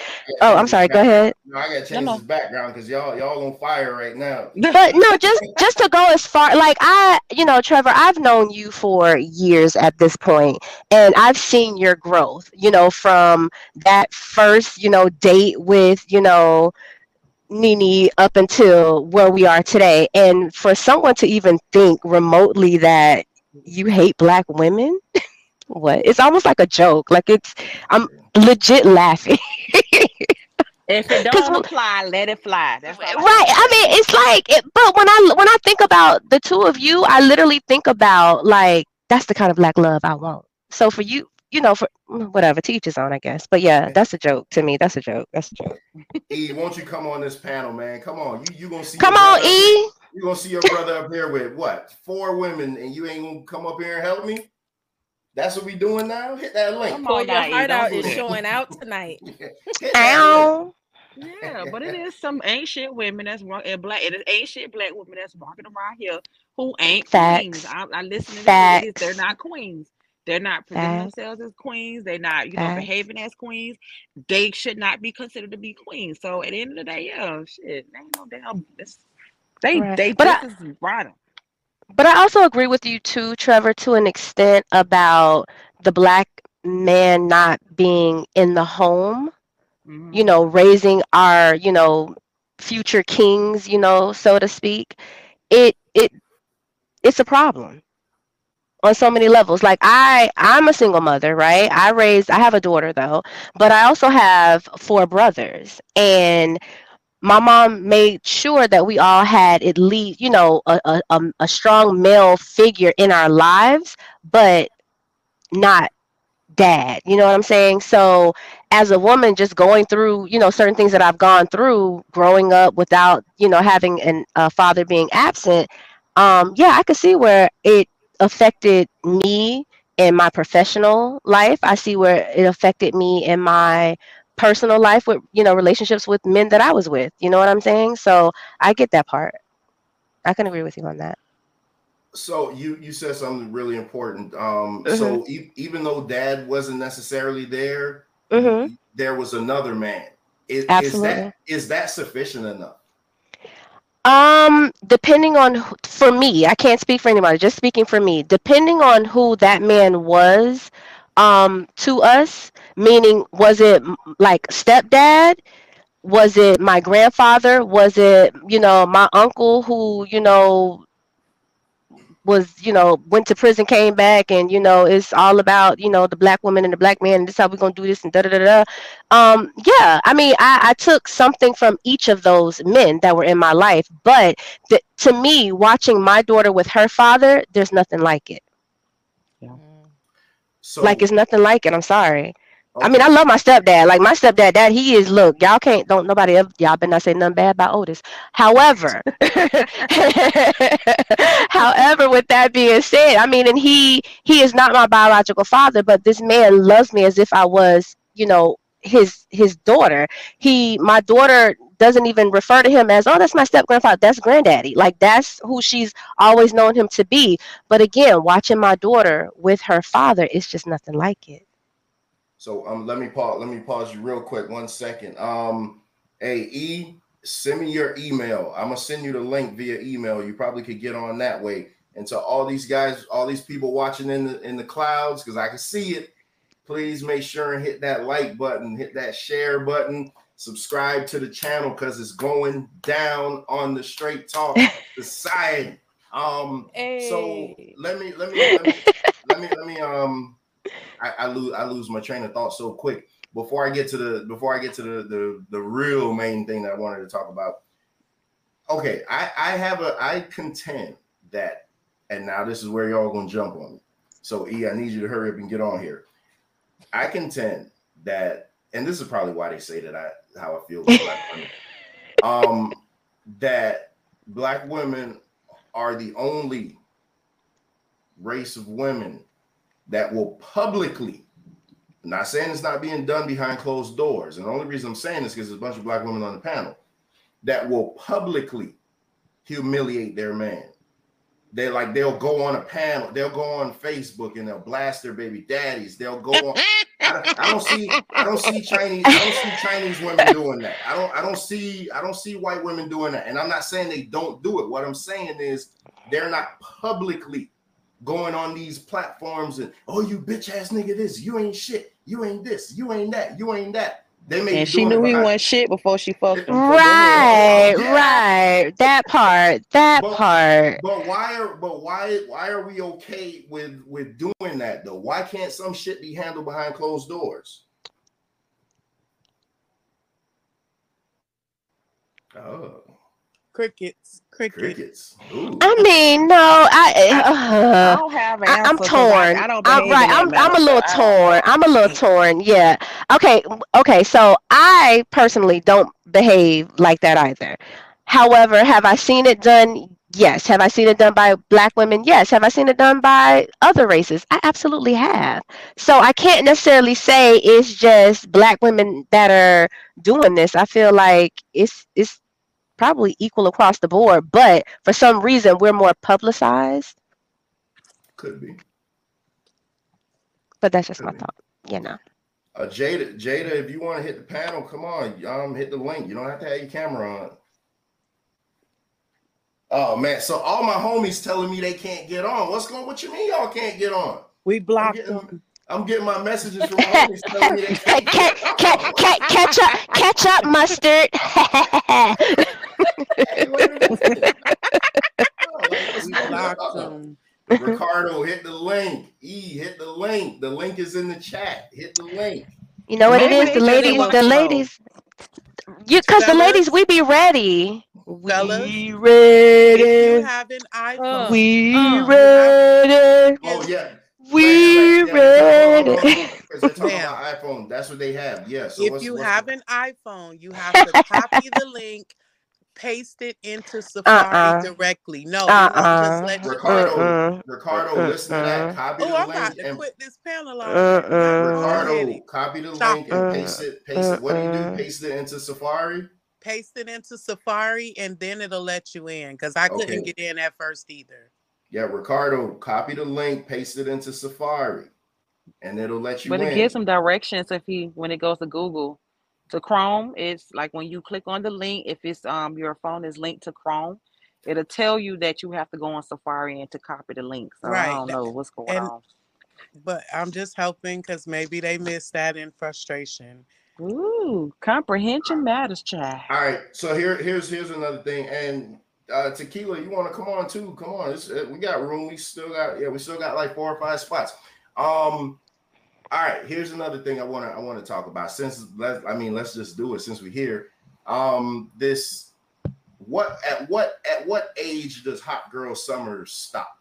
oh i'm sorry go ahead No, I gotta change no. this background because y'all y'all on fire right now. but no just just to go as far like i you know trevor i've known you for years at this point and i've seen your growth you know from that first you know date with you know Nini up until where we are today and for someone to even think remotely that you hate black women what? It's almost like a joke. Like it's i'm legit laughing. (laughs) If it don't when- apply, let it fly. That's right. i mean it's like it, but when i when i think about the two of you i literally think about like that's the kind of black love i want. So for you you know for whatever teachers on, i guess. But yeah that's a joke to me. That's a joke. That's a joke. E, won't you come on this panel, man? Come on, you you gonna see? come on brother- e. You gonna see your brother up here with what? Four women, and you ain't gonna come up here and help me? That's what we doing now. Hit that link. Come Pull on your heart out is showing out (laughs) tonight. Hit that link. ow Yeah, but it is some ancient women that's walk and black. It is ancient black women that's walking around here who ain't queens. I, I listen to them. They're not queens. They're not presenting Facts. themselves as queens. They're not, you know, Facts. behaving as queens. They should not be considered to be queens. So at the end of the day, yeah, shit, ain't no damn. It's, they Right. they But this I- is right. But I also agree with you too, Trevor, to an extent about the black man not being in the home, Mhm. you know, raising our, you know, future kings, you know, so to speak. It it it's a problem on so many levels. Like I I'm a single mother, right? I raised I have a daughter though, but I also have four brothers and my mom made sure that we all had at least, you know, a, a, a, a strong male figure in our lives, but not dad. You know what I'm saying? So, as a woman, just going through, you know, certain things that I've gone through growing up without, you know, having a father being absent, um, yeah, I could see where it affected me in my professional life. I see where it affected me in my personal life with you know relationships with men that I was with. You know what I'm saying? So I get that part. I can agree with you on that. So you you said something really important. Um, Mm-hmm. so e- even though dad wasn't necessarily there, hmm there was another man. Is, is that is that sufficient enough? Um, depending on who- for me, I can't speak for anybody. Just speaking for me, depending on who that man was, um to us? Meaning, was it like stepdad? Was it my grandfather? Was it you know my uncle who you know was you know went to prison came back and you know it's all about you know the black woman and the black man and this is how we're gonna do this and da da da da um yeah i mean i i took something from each of those men that were in my life but th- to me watching my daughter with her father there's nothing like it Mm. So like it's nothing like it i'm sorry I mean, I love my stepdad. Like my stepdad, dad, he is. Look, y'all can't. Don't nobody ever. Y'all better not say nothing bad about Otis. However, (laughs) (laughs) however, with that being said, I mean, and he he is not my biological father, but this man loves me as if I was, you know, his his daughter. He, my daughter, doesn't even refer to him as, oh, that's my step grandfather. That's granddaddy. Like that's who she's always known him to be. But again, watching my daughter with her father, it's just nothing like it. So um, let me pause. Let me pause you real quick. One second. Um, hey E, send me your email. I'm gonna send you the link via email. You probably could get on that way. And to all these guys, all these people watching in the in the clouds, because I can see it. Please make sure and hit that like button, hit that share button, subscribe to the channel because it's going down on the Straight Talk (laughs) Society. Um, so Hey. let me let me let me let me let me um I, I lose I lose my train of thought so quick. Before I get to the before I get to the the, the real main thing that I wanted to talk about. Okay, I, I have a I contend that, and now this is where y'all gonna jump on me. So E, I need you to hurry up and get on here. I contend that, and this is probably why they say that I how I feel with black women. (laughs) Um, that black women are the only race of women that will publicly I'm not saying it's not being done behind closed doors. And the only reason I'm saying this is because there's a bunch of black women on the panel that will publicly humiliate their man. They like they'll go on a panel, they'll go on Facebook and they'll blast their baby daddies. They'll go on. I, I don't see I don't see Chinese I don't see Chinese women doing that. I don't I don't see I don't see white women doing that. And I'm not saying they don't do it. What I'm saying is they're not publicly going on these platforms and oh you bitch ass nigga this you ain't shit you ain't this you ain't that you ain't that they may And she knew he behind- wasn't shit before she fucked him. so go ahead. Right, Yeah. right. That part. That But- part. but why are but why why are we okay with with doing that though why can't some shit be handled behind closed doors oh Crickets. Crickets. crickets Ooh. I mean, no, I. I Uh, don't have an I, answer I'm 'cause torn. I, I don't I'm right. I'm I'm a little I torn. I'm a little torn. Yeah. Okay. Okay. So I personally don't behave like that either. However, have I seen it done? Yes. Have I seen it done by black women? Yes. Have I seen it done by other races? I absolutely have. So I can't necessarily say it's just black women that are doing this. I feel like it's it's probably equal across the board, but for some reason we're more publicized. could be But that's just my be. thought. You know. uh jada jada if you want to hit the panel come on um hit the link you don't have to have your camera on oh man so all my homies telling me they can't get on what's going what you mean y'all can't get on We I'm blocked getting, them. I'm getting my messages from homies telling me they Ca- can't ca- get ca- on. ca- catch up, catch up, mustard. Hey, wait a minute. Like, what's We going blocked on? them. Ricardo, hit the link. E, hit the link. The link is in the chat. Hit the link. you know what it Maybe is? The ladies, the ladies. You, cause the ladies, we be ready. Fellas, We If you ready. have an Uh, iPhone, We uh, ready. Oh yeah. We Right, right, yeah, hold (laughs) on, on, ready. hold on, 'cause they're talking Now. about iPhone. That's what they have. Yeah. So if what's, you what's have the- an iPhone, you have to (laughs) copy the link, paste it into Safari Uh-uh. directly. No, we won't just Uh-uh. let you. Ricardo, Mm-mm. Ricardo, listen to that. Copy Oh, the I'm link and quit this panel already. Y'all Ricardo, copy the Chop link and it. paste it. Paste it. What do you do? Paste it into Safari. Paste it into Safari, and then it'll let you in. Because I couldn't Okay. get in at first either. Yeah, Ricardo, copy the link, paste it into Safari, and it'll let you But in. it gives some directions if he when it goes to Google. To Chrome, it's like when you click on the link, if it's um your phone is linked to Chrome, it'll tell you that you have to go on Safari and to copy the link. So I don't know what's going And on. but I'm just helping because maybe they missed that in frustration. Ooh, comprehension matters, child. All right, so here, here's here's another thing, and uh, tequila, you want to come on too? Come on, it's, uh, we got room. We still got yeah, we still got like four or five spots. Um, all right, here's another thing I want to I want to talk about. Since let I mean, let's just do it since we're here. Um, this what at what at what age does hot girl summer stop?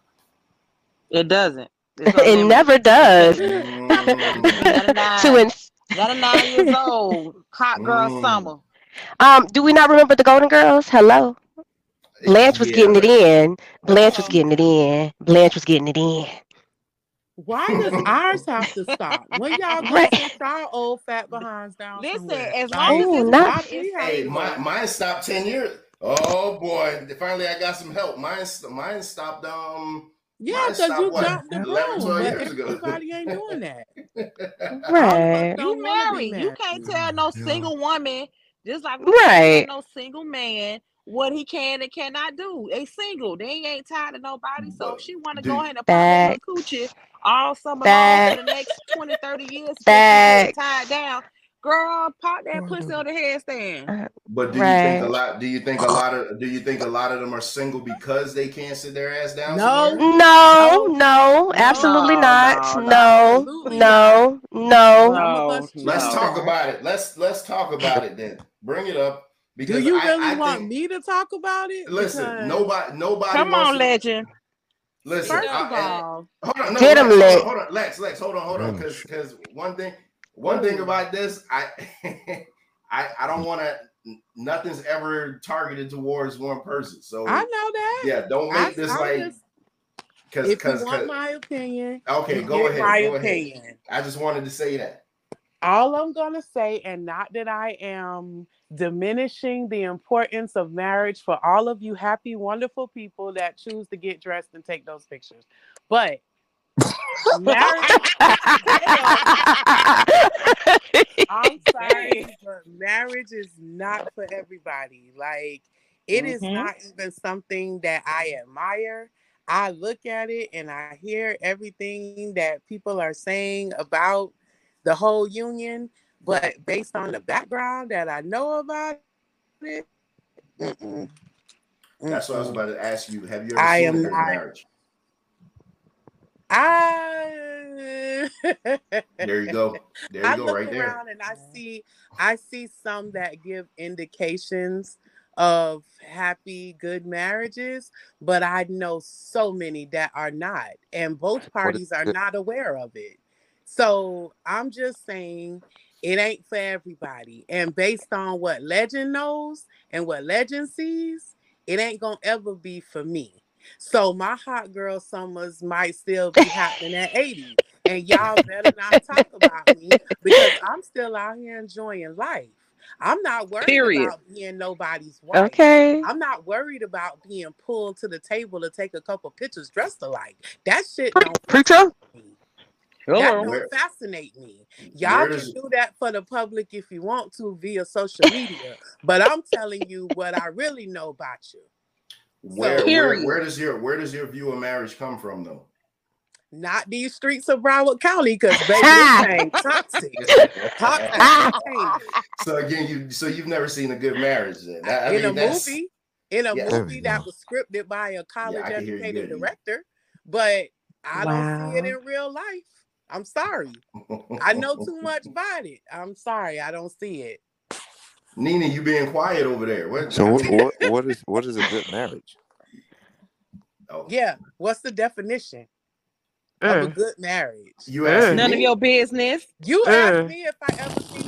It doesn't. It's (laughs) it never does. (laughs) Mm, to in, Got a nine years old hot girl Mm. summer. um, do we not remember the Golden Girls? Hello, Blanche was yeah, getting it in. Blanche was getting it in. Blanche was getting it in. Why does (laughs) ours have to stop? When y'all go Right. sit y'all old fat behinds down? Listen, somewhere? as Like, long as Oh, it's not- not, Hey, to my, mine stopped 10 years. Oh boy, finally I got some help. Mine mine stopped um yeah, because you what, jumped the 11, 12 broom, but years ago. everybody ain't doing that. (laughs) Right. You married. You can't tell no Yeah. single woman, just like Right. no single man what he can and cannot do. They single. They ain't tied to nobody. So if she want to go ahead and pop that Back. little coochie all summer long for the next 20, 30 years, (laughs) Back. tied down, girl, pop that pussy on the headstand. Uh, but do you think a lot? Do you think a lot of? Do you think a lot of them are single because they can't sit their ass down? No. somewhere? No, no, absolutely No, not. no, No, no, no. No, Let's talk about it. Let's let's talk about it then. Bring it up because Do you really I want think, me to talk about it? Listen, Because nobody nobody. Come wants on, to- legend. Listen, First I- of all, Hold on, no, Hit 'em, Lex, hold Lex. on, hold on, Lex, Lex, hold on, hold on, because because one thing, one thing about this, I, (laughs) I, I don't want to. Nothing's ever targeted towards one person, so I know that. yeah, don't I, make this I'm like just- because if you because my opinion, okay, go ahead, my go ahead. I just wanted to say that. All I'm gonna say, and not that I am diminishing the importance of marriage for all of you happy, wonderful people that choose to get dressed and take those pictures, but marriage. I'm sorry, (laughs) but marriage is not for everybody. Like, it is Mhm. not even something that I admire. I look at it and I hear everything that people are saying about the whole union, but based on the background that I know about it, mm-mm. That's what I was about to ask you. Have you ever I seen am a good not- marriage? I There you go. There I you go, look right there. and I see I see some that give indications of happy, good marriages, but I know so many that are not, and both parties are not aware of it. So I'm just saying it ain't for everybody. And based on what legend knows and what legend sees, it ain't gonna ever be for me. So my hot girl summers might still be happening at 80. And y'all better not talk about me because I'm still out here enjoying life. I'm not worried Period. about being nobody's wife. okay. I'm not worried about being pulled to the table to take a couple pictures dressed alike. That shit don't Preacher. fascinate me. That Hello. don't Where- fascinate me. Y'all can do that for the public if you want to via social media, but I'm telling you what I really know about you. Where, where where does your where does your view of marriage come from though? Not these streets of Broward County, because baby, (laughs) this ain't toxic. Toxic (laughs) so again, you so you've never seen a good marriage then? I, I in mean, a that's- movie, in a Yeah. Movie that was scripted by a college I can hear you educated director, but I don't see it in real life. I'm sorry. I know too much (laughs) about it. I'm sorry. I don't see it. Nina, you being quiet over there. What, So what, what what is what is a good marriage? (laughs) oh, Yeah. What's the definition of a Mm. good marriage? You asking None me? of your business. You Mm. asked me if I ever seen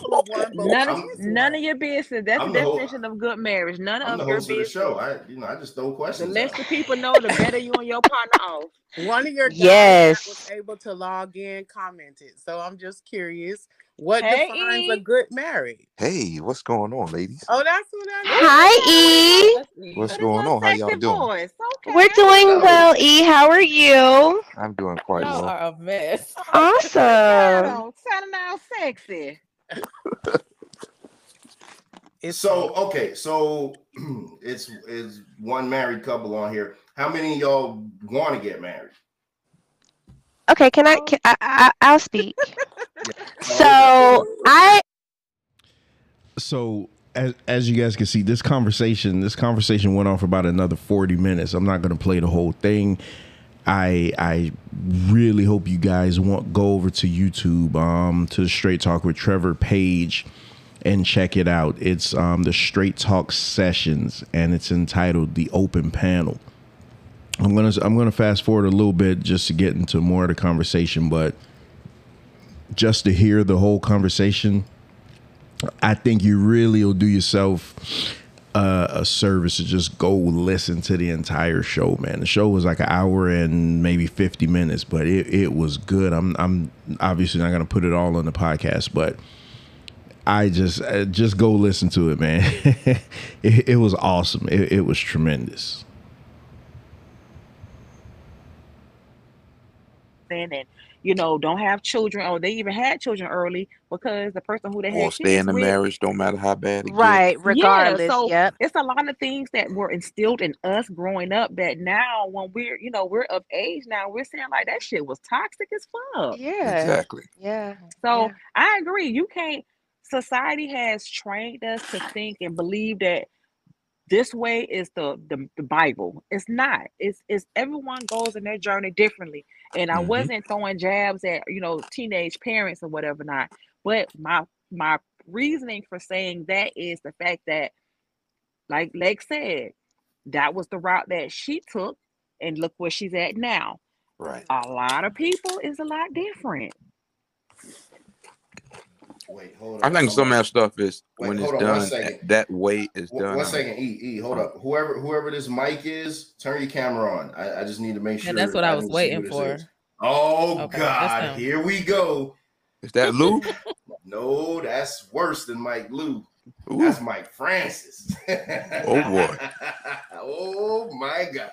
an one, None of none of your business. That's I'm the the ho- definition of good marriage. None I'm of the your host of the business. show. I you know I just throw questions. The questions. less out. the people know, the better you and your partner off. One of your guys Yes. was able to log in commented. So I'm just curious, what Hey, defines a E. good marriage? Hey, what's going on, ladies? Oh, that's what that is. Hi, E. What's With his going on? How y'all doing? Okay. We're doing well, E. How are you? I'm doing quite Y'all well. are a mess. Awesome. Sound sounding all sexy. It's So okay, so (clears throat) it's it's one married couple on here. How many of y'all want to get married? Okay, can I? Oh. Can, I, I I'll speak. (laughs) So I so as, as you guys can see this conversation this conversation went on for about another 40 minutes i'm not going to play the whole thing i i really hope you guys want go over to youtube um to the straight talk with trevor page and check it out. It's um the straight talk sessions and it's entitled the open panel. I'm gonna i'm gonna fast forward a little bit just to get into more of the conversation but just to hear the whole conversation I think you really will do yourself uh, a service to just go listen to the entire show, man. The show was like an hour and maybe 50 minutes, but it, it was good. I'm I'm obviously not gonna put it all on the podcast, but I just uh, just go listen to it, man. (laughs) it, it was awesome. It, it was tremendous. and you know don't have children or they even had children early because the person who they Or had stay in the with marriage, no matter how bad it gets. right, yeah so Yep. it's a lot of things that were instilled in us growing up that now when we're you know we're of age now we're saying like that shit was toxic as fuck Yeah. Exactly. Yeah. so Yeah. i agree you can't society has trained us to think and believe that this way is the, the the bible. It's not. It's it's everyone goes in their journey differently. And i Mhm. wasn't throwing jabs at you know teenage parents or whatever not but my my reasoning for saying that is the fact that like Lex said that was the route that she took and look where she's at now. Right. a lot of people is a lot different Wait, hold on. I on. think some of that stuff is Wait, when it's on done that weight is One- done. One second, E, E, hold up. Whoever whoever this mic is, turn your camera on. I, I just need to make Yeah, sure. that's what I I was need to see waiting for. is. Oh Okay, God, here we go. Is that Lou? (laughs) No, that's worse than Mike Lou. Ooh. That's Mike Francis. Oh, boy. (laughs) oh my God.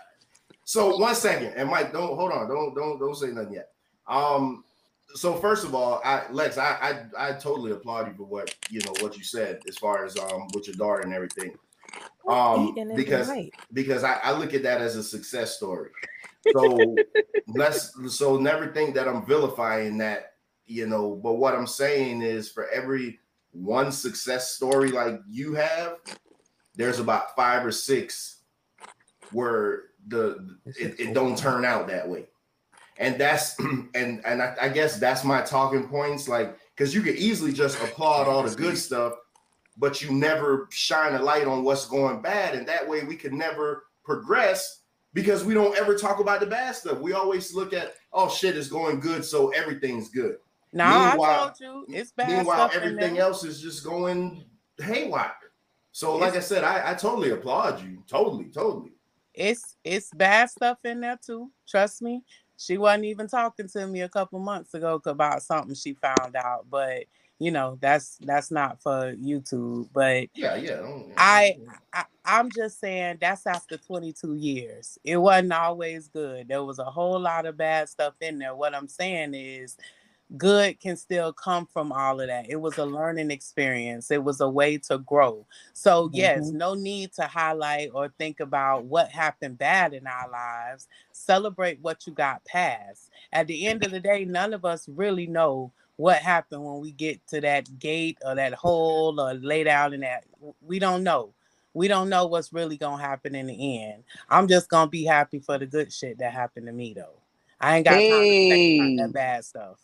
So one second, and Mike, don't hold on, don't don't don't say nothing yet. Um, so first of all, I Lex, I I, I totally applaud you for what you know what you said as far as um with your daughter and everything. Um, because right. because I, I look at that as a success story. (laughs) So let's so never think that I'm vilifying that, you know. But what I'm saying is for every one success story like you have, there's about five or six where the it, it don't turn out that way. And that's (clears throat) and and I, I guess that's my talking points, like because you could easily just applaud all the good stuff, but you never shine a light on what's going bad, and that way we can never progress because we don't ever talk about the bad stuff. We always look at oh shit is going good, so everything's good. No, I told you it's bad Meanwhile, stuff everything else is just going haywire. So, like I said, I, I totally applaud you. Totally, totally. It's it's bad stuff in there too. Trust me. She wasn't even talking to me a couple months ago about something she found out, but you know that's that's not for YouTube. But Yeah, yeah. I, I I'm just saying that's after 22 years. It wasn't always good. There was a whole lot of bad stuff in there. What I'm saying is good can still come from all of that. It was a learning experience. It was a way to grow. So yes, Mhm. no need to highlight or think about what happened bad in our lives. Celebrate what you got past. At the end of the day, none of us really know what happened when we get to that gate or that hole or lay down in that. We don't know. We don't know what's really gonna happen in the end. I'm just gonna be happy for the good shit that happened to me though. I ain't got time to think about that bad stuff.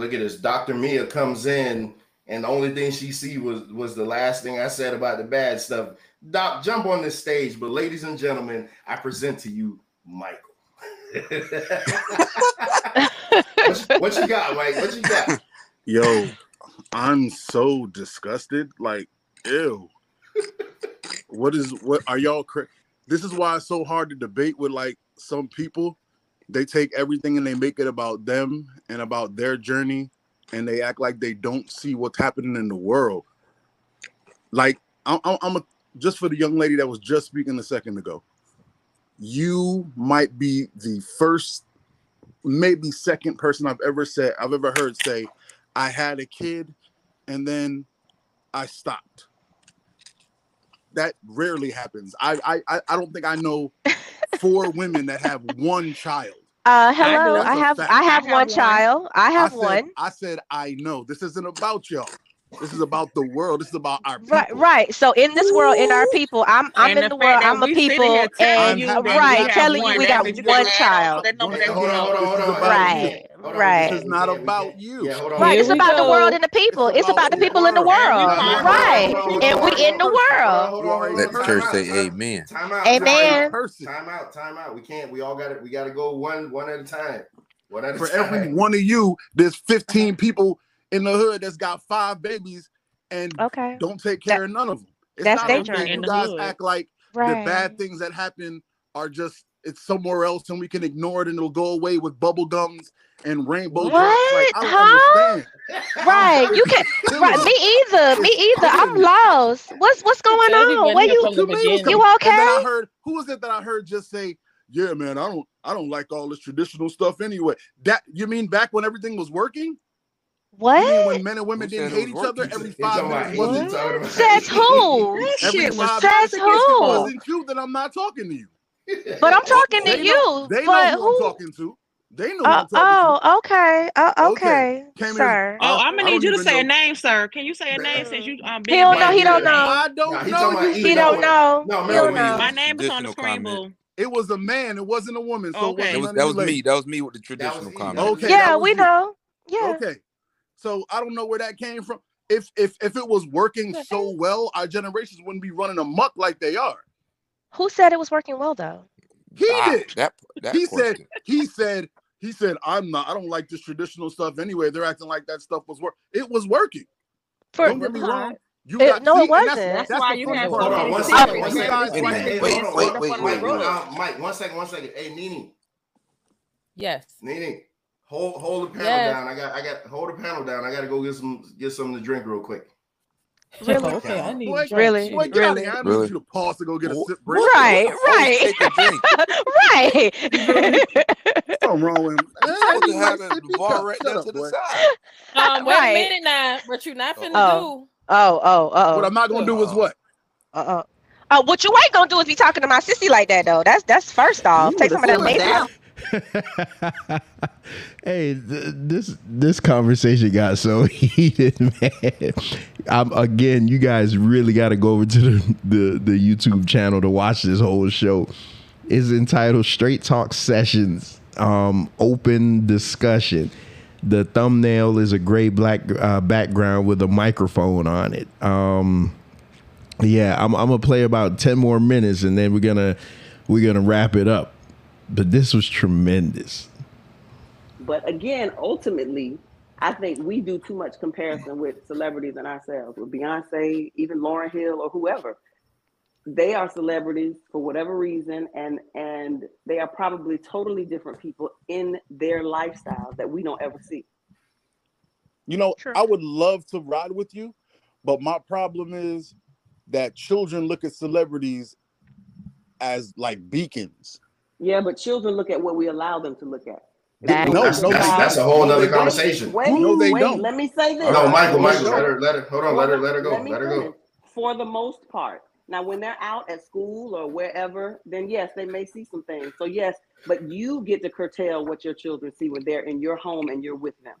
Look at this. Dr. Mia comes in, and the only thing she see was was the last thing I said about the bad stuff. Doc, jump on this stage. But ladies and gentlemen, I present to you Michael. what, (laughs) you, what you got, Mike? What you got? Yo, I'm so disgusted. Like, ew. What is what are y'all cra- This is why it's so hard to debate with like some people. They take everything and they make it about them and about their journey and they act like they don't see what's happening in the world. Like I'm, I'm, a, just for the young lady that was just speaking a second ago. You might be the first, maybe second person I've ever said I've ever heard say, I had a kid and then I stopped. That rarely happens. I I- I don't think I know four women that have one child Uh, hello. That's I a have. I have I have one one. child. I I have said, one. I said, I know. This isn't about y'all. This is about the world. This is about our people. Right, right. So in this world, in our people, I'm I'm in the the world. I'm a people, and you right, we telling you we got what one gotta add on to child. that number Wait, that hold on, hold on, hold on. Right, on, right. This is not We about you. Yeah. Right, Here it's we about the world and the people. It's It's about about the the people in the world. world. No, hold on, Right, hold on, hold and we hold in the world. Hold You on, are hold a Let on, the church say amen. Time out. You are a Amen. Time out. Time out. We can't. We all got it. We got to go one one at a time. One at a For time. every one of you, there's 15 people in the hood that's got five babies and Okay, don't take care of none of them. It's that's not their okay. journey. You the guys hood. act like the bad things that happen are just it's somewhere else and we can ignore it and it'll go away with bubble gums and rainbow drops. Like What? I Huh? understand. (laughs) Right, you can. (laughs) Killing Right, me. me either. Me either. I'm lost. What's what's going on? been Where here you? from the To me, it was beginning. You And then I okay? heard who was it that I heard just say, "Yeah, man, I don't, I don't like all this traditional stuff anyway." That you mean back when everything was working? You mean What? when men and women Who didn't hate was each other every five minutes? Wasn't just. Says who? That every shit was five Says minutes? toxic as If it who? wasn't you, then I'm not talking to you. (laughs) But I'm Oh, talking to they know, you. they know But who I'm talking to. They know who Uh, I'm talking oh, okay. Uh. Okay, okay, came here. sir. Oh, I, I'm gonna need you to even say a name, sir. Can you say a name since you um He don't know. He don't say a name? know. I don't he know. You. He don't know know. No, He don't That was me know. My name is on the screen, boo. It was a man. It wasn't a woman. So Okay. That wasn't was none that was me. That was me with the traditional comment. Okay. Yeah, we you. know. Yeah. Okay. So I don't know where that came from. If if if it was working so well, our generations wouldn't be running amok like they are. Who said it was working well though? He Ah, did. that that He said, question. he said, he said, I'm not, I don't like this traditional stuff anyway. They're acting like that stuff was work. It was working. For Don't get me wrong. You it, got no, see, it wasn't. That's that's why you funny have part. Hold on, many one You second, secrets. one guys, you second. guys Wait a right minute. here. Wait, wait, wait, wait, wait. uh, Mike, one second, one second. Hey, Nene, Yes. Nene, hold hold the panel Yes. down. I got I got hold the panel down. I got to go get some get something to drink real quick. Really? okay, I need Boy. Really? boy, Shit. get out of Really? I don't Really? need you to pause to go get a sip break. What? Right, What the fuck is take a drink? (laughs) right. You feel me? (laughs) Something wrong with him. You supposed he to have the sip the your bar right Shut there to the side. Um, wait (laughs) Right. a minute now. What you not finna Oh. do? Oh, oh, oh. What I'm not gonna do is Uh-oh. what? uh, uh. Oh, what you ain't gonna do is be talking to my sissy like that though. That's that's first off. You Take some of that simmered bass. down. (laughs) hey, th- this this conversation got so (laughs) heated, man. I'm again. You guys really got to go over to the, the the YouTube channel to watch this whole show. It's entitled "Straight Talk Sessions." Um, open discussion. The thumbnail is a gray black uh, background with a microphone on it. Um, yeah, I'm, I'm gonna play about ten more minutes, and then we're gonna we're gonna wrap it up. But this was tremendous. But again, ultimately, I think we do too much comparison with celebrities and ourselves, with Beyonce, even Lauryn Hill, or whoever. They are celebrities for whatever reason, and and they are probably totally different people in their lifestyle that we don't ever see. You know, True. I would love to ride with you, but my problem is that children look at celebrities as like beacons. Yeah, but children look at what we allow them to look at. That- No, That's no, that's, they that's a whole No, nother they don't. conversation. Wait, No, they wait, don't. let me say this. Oh, no, Michael, Michael, don't. let her let her hold on, For let her let her go, me let her go. For the most part. Now, when they're out at school or wherever, then yes, they may see some things. So yes, but you get to curtail what your children see when they're in your home and you're with them.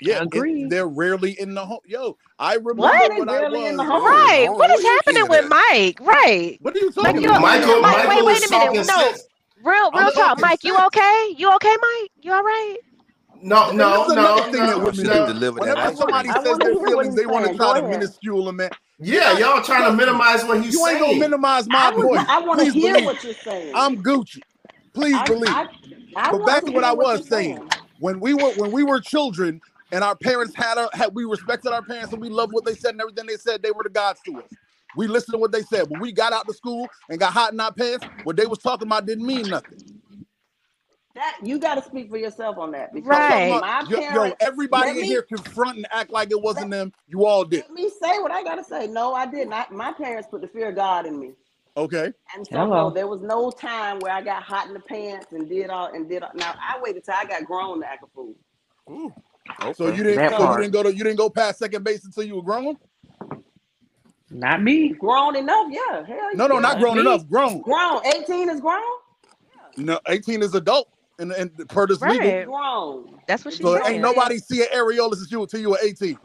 Yeah, and Agreed. they're rarely in the home. Yo, I remember What? what I Rarely in the was. home. Right. Oh, What is oh, happening with? Mike? Right. What are you Mike, talking you about? Michael, Mike, wait, Michael wait is a minute. talking No. sense. Real, real talk. talking Mike, you okay? You okay, Mike? You all right? No, And no, this no, another thing that no, women no. delivered that Whenever ice somebody. I says their feelings, he's they want to try to minuscule them. Man, Yeah, y'all trying to minimize what he's saying. you ain't gonna minimize my I, voice. I want to hear believe. what you're saying. I'm Gucci. Please I, believe. I, I But back to to what I was you're saying. saying. When we were when we were children and our parents had, our, had we respected our parents and we loved what they said and everything they said, they were the gods to us. We listened to what they said. When we got out to school and got hot in our pants, what they was talking about didn't mean nothing. That you got to speak for yourself on that because Right. my yo, yo, everybody in me here confront and act like it wasn't them. You all did. let me say what I got to say. No, I didn't. My parents put the fear of God in me. Okay. And so oh, Hello. there was no time where I got hot in the pants and did all and did all. Now I waited till I got grown to act a fool. Ooh. Okay. So you didn't That so you didn't go to you didn't go past second base until you were grown? Not me. Grown enough, yeah. Hell No, no, yeah. not Not grown me. enough. Grown. Grown. 18 is grown. No, 18 is adult and, and per this Right. legal. grown. That's what she So said. ain't nobody see an areola since you until you were 18.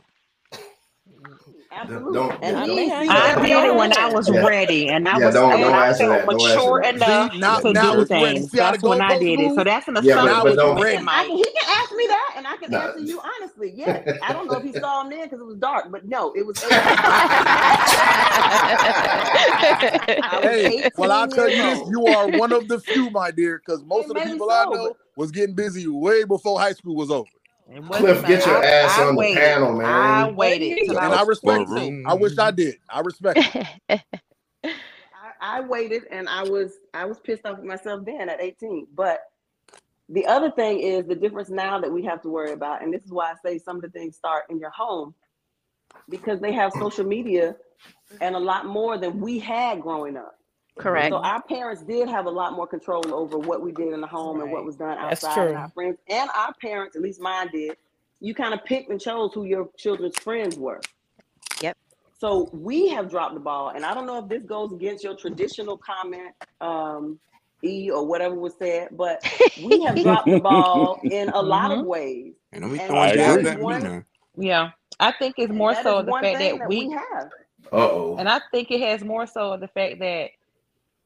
Absolutely. Don't- and don't- he, don't- I did it when I was Yeah. ready, and I Yeah, was don't- don't I felt that. Mature that. enough See, now- to now do things. See That's when I did it. So that's an Yeah, but- assumption. now but it's don't- ready. (laughs) I can, he can ask me that, and I can Nah. answer you honestly. Yes, I don't know if he saw him then because it was dark, but no, it was. (laughs) Hey, well, I'll tell you this: you are one of the few, my dear, because most of the maybe people I know was getting busy way before high school was over. It Cliff, get your I- ass I on the panel, man. I waited And I I respect Well, it. I wish I did. I respect it. (laughs) I, I waited and I was I was pissed off at myself then at 18. But the other thing is the difference now that we have to worry about, and this is why I say some of the things start in your home because they have social media and a lot more than we had growing up. Correct. So our parents did have a lot more control over what we did in the home and what was done That's outside and true. our friends and our parents, at least mine did. You kind of picked and chose who your children's friends were. Yep. So we have dropped the ball, and I don't know if this goes against your traditional comment, um, E or whatever was said, but we (laughs) have dropped the ball in a lot of Mhm. ways. And don't be And throwing I jabs agree. at me One- now. Yeah, I think it's more so the fact thing that we, have. Uh oh. and I think it has more so the fact that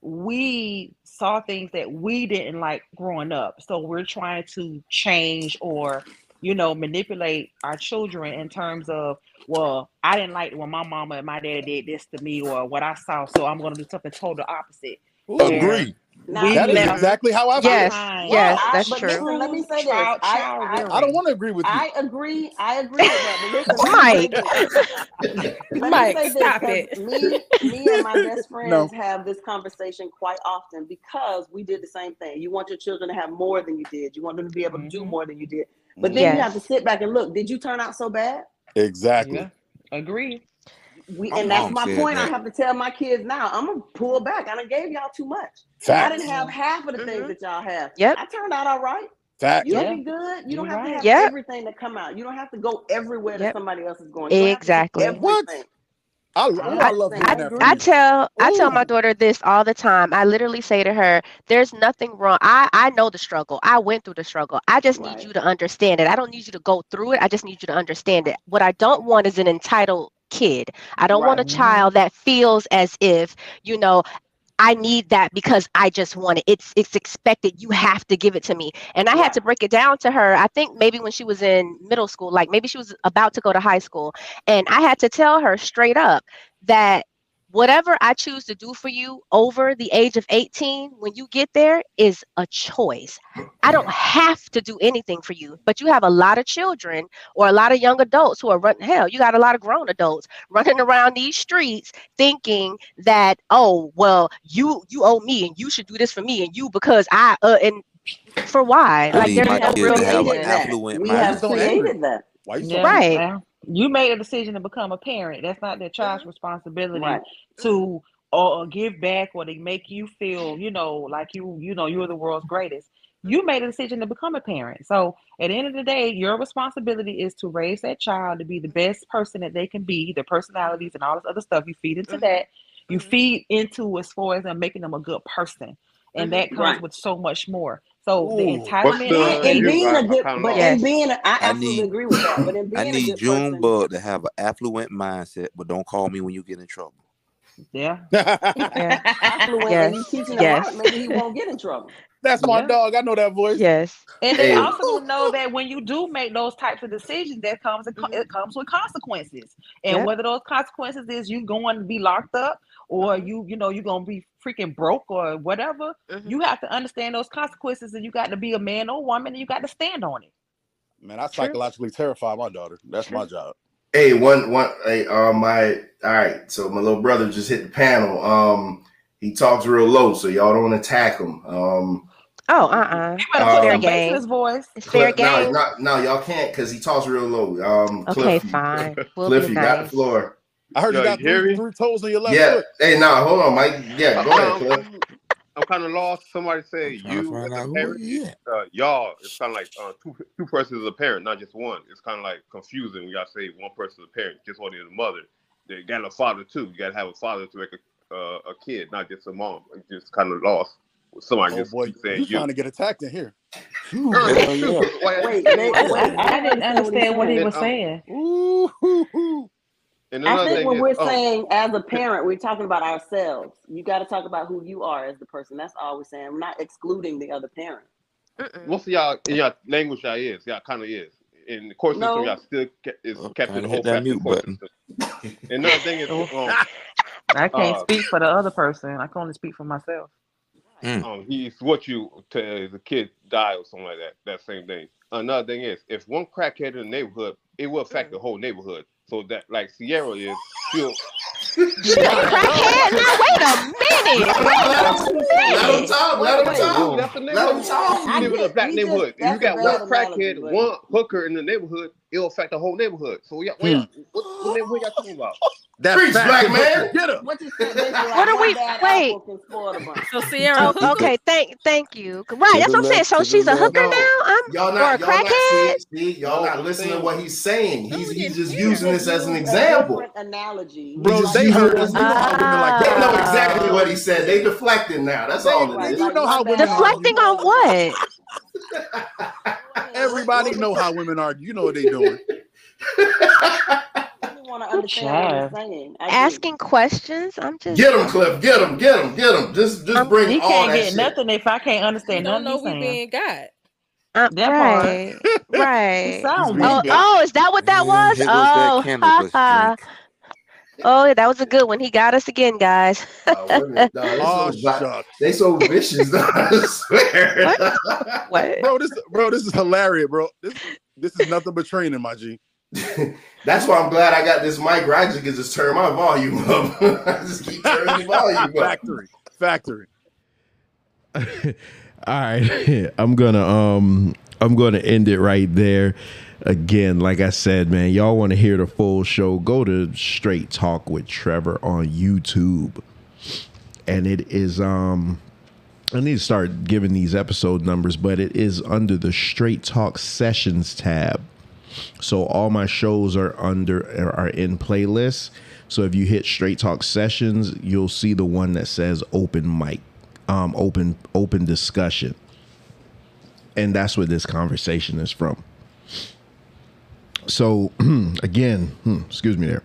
we saw things that we didn't like growing up, so we're trying to change or you know manipulate our children in terms of well, I didn't like when my mama and my daddy did this to me or what I saw, so I'm going to do something total opposite. Agree. Now, We That is left exactly how I feel. Yes, behind yes, that's but true. listen, let me say this. Child- I- child I- rearing. I don't want to agree with you. I agree. I agree with that. But listen, let me Mike. say this. (laughs) Me Mike, say this, stop 'cause it. Me, me and my (laughs) best friends No. have this conversation quite often because we did the same thing. You want your children to have more than you did. You want them to be able to do Mhm. more than you did. But then you have to sit back and look. Did you turn out so bad? Exactly. Yeah, agree. We, and that's my said point. I have to tell my kids now. I'm gonna pull back. I done gave y'all too much. I didn't have half of the things Mhm. that y'all have. Yep. I turned out all right. Facts. You'll Yeah. be good. You don't You're have to have Yep. everything to come out. You don't have to go everywhere that somebody else is going. You to Exactly. What? I, I, I- love I hearing that agree. from I you. tell I tell my daughter this all the time. I literally say to her, "There's nothing wrong. I I know the struggle. I went through the struggle. I just need you to understand it. I don't need you to go through it. I just need you to understand it. What I don't want is an entitled kid. I don't want a child that feels as if you know." I need that because I just want it. It's it's expected. You have to give it to me. And I had to break it down to her. I think maybe when she was in middle school, like maybe she was about to go to high school, and I had to tell her straight up that whatever I choose to do for you over the age of 18, when you get there, is a choice. I don't have to do anything for you, but you have a lot of children or a lot of young adults who are running hell. You got a lot of grown adults running around these streets thinking that, oh, well, you you owe me and you should do this for me and you because I uh and for why? I Like need there's my no real to have that. affluent We have created that. Why you Yeah, Right. You made a decision to become a parent. That's not their child's responsibility Right. to or give back or to make you feel, you know, like you, you know, you're the world's greatest. You made a decision to become a parent. So at the end of the day, your responsibility is to raise that child to be the best person that they can be, their personalities and all this other stuff. You feed into Mhm. that. You Mhm. feed into as far as them making them a good person. And Mhm. that comes Right. with so much more. So the entitlement And, the- and and being a good, kinda but lost. Yes. in being, a, I I absolutely need agree with that. But in (clears throat) being I a need good June person, Bug to have an affluent mindset, but don't call me when you get in trouble. yeah. (laughs) Yeah. affluent, Yes. and you teaching him Yes. right, maybe he won't get in trouble. That's my Yeah. dog. I know that voice. Yes. And they Hey. also know that when you do make those types of decisions, that comes it comes with consequences. And Yep. whether those consequences is you going to be locked up or you you know you're gonna be freaking broke or whatever, Mhm. you have to understand those consequences, and you got to be a man or woman, and you got to stand on it. Man, I True. psychologically terrify my daughter. That's my job. Hey, one one hey, uh my all right, so my little brother just hit the panel. Um he talks real low, so y'all don't attack him. Um Oh, uh-uh. You better Uh, put Fair some bass in game. his voice. It's fair Cliff, no, game. no, no, y'all can't because he talks real low. Um Okay, Cliff, you- fine. (laughs) We'll Cliff, be you got the floor. I heard Yo, you got you three, three toes on your left Yeah, foot. hey, nah, hold on, Mike. Yeah, go ahead, I'm, Cliff. I'm, I'm kind of lost. Somebody say I'm trying to you as a parent, he uh, y'all. It's kind of like uh, two two persons as a parent, not just one. It's kind of like confusing when y'all say one person as a parent, just only the mother. They got a father too. You got to have a father to make a uh, a kid, not just a mom. It's just kind of lost. somebody Oh just boy, keep you saying you. trying to get attacked in here. Hell yeah. Wait, wait, I. I, I didn't understand what he was Um, saying. Ooh, hoo, hoo. And I think thing when is, we're um, saying as a parent, we're talking about ourselves. You got to talk about who you are as the person. That's all we're saying. We're not excluding the other parent. Mm-mm. most of y'all in your language y'all is y'all kind of is in the court system y'all still ke- is Oh, kept in kinda the whole that mute court button. And another thing is, (laughs) Oh. um, I can't Uh, speak for the other person. I can only speak for myself. Mm. um, he's what you to the kid die or something like that. That same thing. Another thing is, if one crackhead in the neighborhood, it will affect the whole neighborhood. So that, like Sierra is, she'll She a crackhead? Now wait a minute. Wait Let a him minute. talk. Let him talk. Let him talk. You live in a black he just- neighborhood. You got one bad analogy, crackhead, one hooker in the neighborhood, it'll affect the whole neighborhood. So yeah, wait, hmm. what, what neighborhood y'all talking about? That Preach, fat black man. Get him. What you said, like What are we- wait. apple can spoil the bunch. So Sierra, (laughs) Oh, okay, thank thank you. Right, that's what I'm saying. So she's a hooker No. now? I'm Y'all or a y'all crackhead? see, see, y'all not listening to what he's saying. He's he's just using this as an example. analogy. Bro, He they heard it us. as- You know how women like They know exactly what he said. They deflecting now. That's all it Right. You know how one bad women apple Deflecting on what? Bunch. Everybody know how women are. You know what they doing. I just want to understand Child. what he's saying. I do. Asking questions? I'm just Get them, Cliff. Get them, Get them, Get them. Just just Um, bring He all can't that get shit. nothing if I can't we understand don't know he's we saying. being got. uh, That part. right. (laughs) Right. Oh, oh, is that what that was? Oh, goes that Oh, candle. ha Let's ha. drink. That was a good one. He got us again, guys. Uh, women, nah, they, Oh so, shucks. they so vicious. though, I swear. What? Bro, this bro, this is hilarious, bro. This this is nothing but training, my G. (laughs) That's why I'm glad I got this mic. Where I just can just turn my volume up. (laughs) I just keep turning the volume up. Factory. Factory. (laughs) All right, I'm gonna um I'm gonna end it right there. Again, like I said, man, y'all want to hear the full show? Go to Straight Talk with Trevor on YouTube, and it is um I need to start giving these episode numbers, but it is under the Straight Talk Sessions tab. So all my shows are under are in playlists. So if you hit Straight Talk Sessions, you'll see the one that says open mic, um, open open discussion, and that's where this conversation is from. So (clears throat) again, hmm, excuse me there,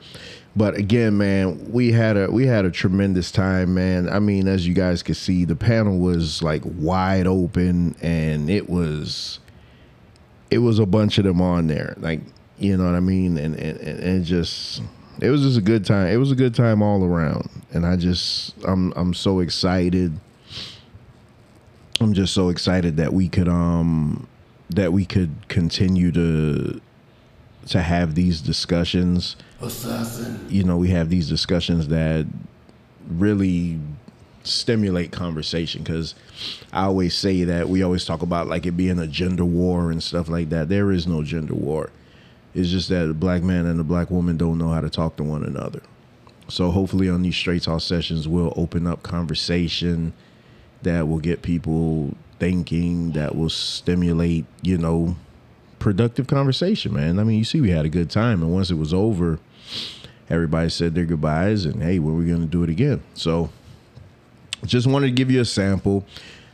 but again, man, we had a we had a tremendous time, man. I mean, as you guys could see, the panel was like wide open, and it was it was a bunch of them on there. Like you know what i mean? And and, and just it was just a good time. It was a good time all around. And i just i'm i'm so excited. I'm just so excited that we could um that we could continue to to have these discussions Assassin. you know we have these discussions that really stimulate conversation because I always say that we always talk about like it being a gender war and stuff like that. There is no gender war. It's just that the black man and the black woman don't know how to talk to one another. So hopefully on these straight talk sessions we'll open up conversation that will get people thinking, that will stimulate, you know, productive conversation, man. I mean, you see we had a good time and once it was over, everybody said their goodbyes and hey, when are we going to do it again? So just wanted to give you a sample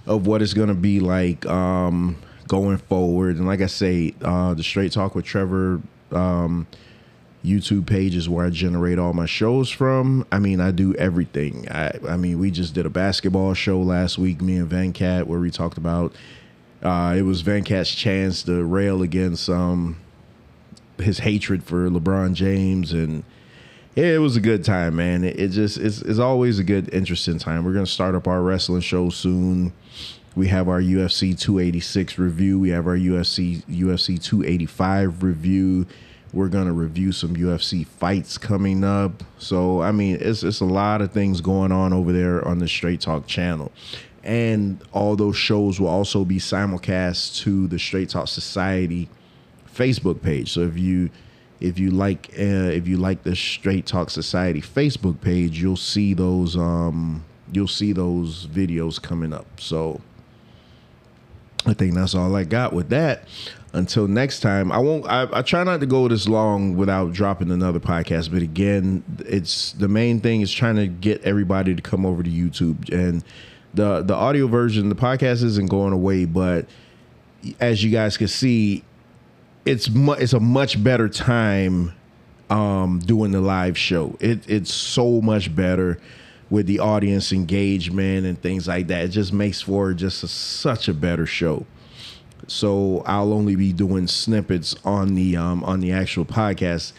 of what it's going to be like um, going forward. And like I say, uh, the Straight Talk with Trevor um, YouTube page is where I generate all my shows from. I mean, I do everything. I, I mean, we just did a basketball show last week, me and Van Cat, where we talked about uh, it was Van Cat's chance to rail against um, his hatred for LeBron James and yeah, it was a good time, man. It, it just it's, it's always a good, interesting time. We're gonna start up our wrestling show soon. We have our UFC 286 review. We have our UFC UFC 285 review. We're gonna review some UFC fights coming up. So I mean, it's it's a lot of things going on over there on the Straight Talk channel, and all those shows will also be simulcast to the Straight Talk Society Facebook page. So if you if you like uh, if you like the Straight Talk Society Facebook page, you'll see those um you'll see those videos coming up. So I think that's all I got with that. Until next time, I won't. I, I try not to go this long without dropping another podcast. But again, it's the main thing is trying to get everybody to come over to YouTube and the the audio version, the podcast isn't going away, but as you guys can see, it's mu- it's a much better time um, doing the live show. It it's so much better with the audience engagement and things like that. It just makes for just a, such a better show. So I'll only be doing snippets on the um, on the actual podcast,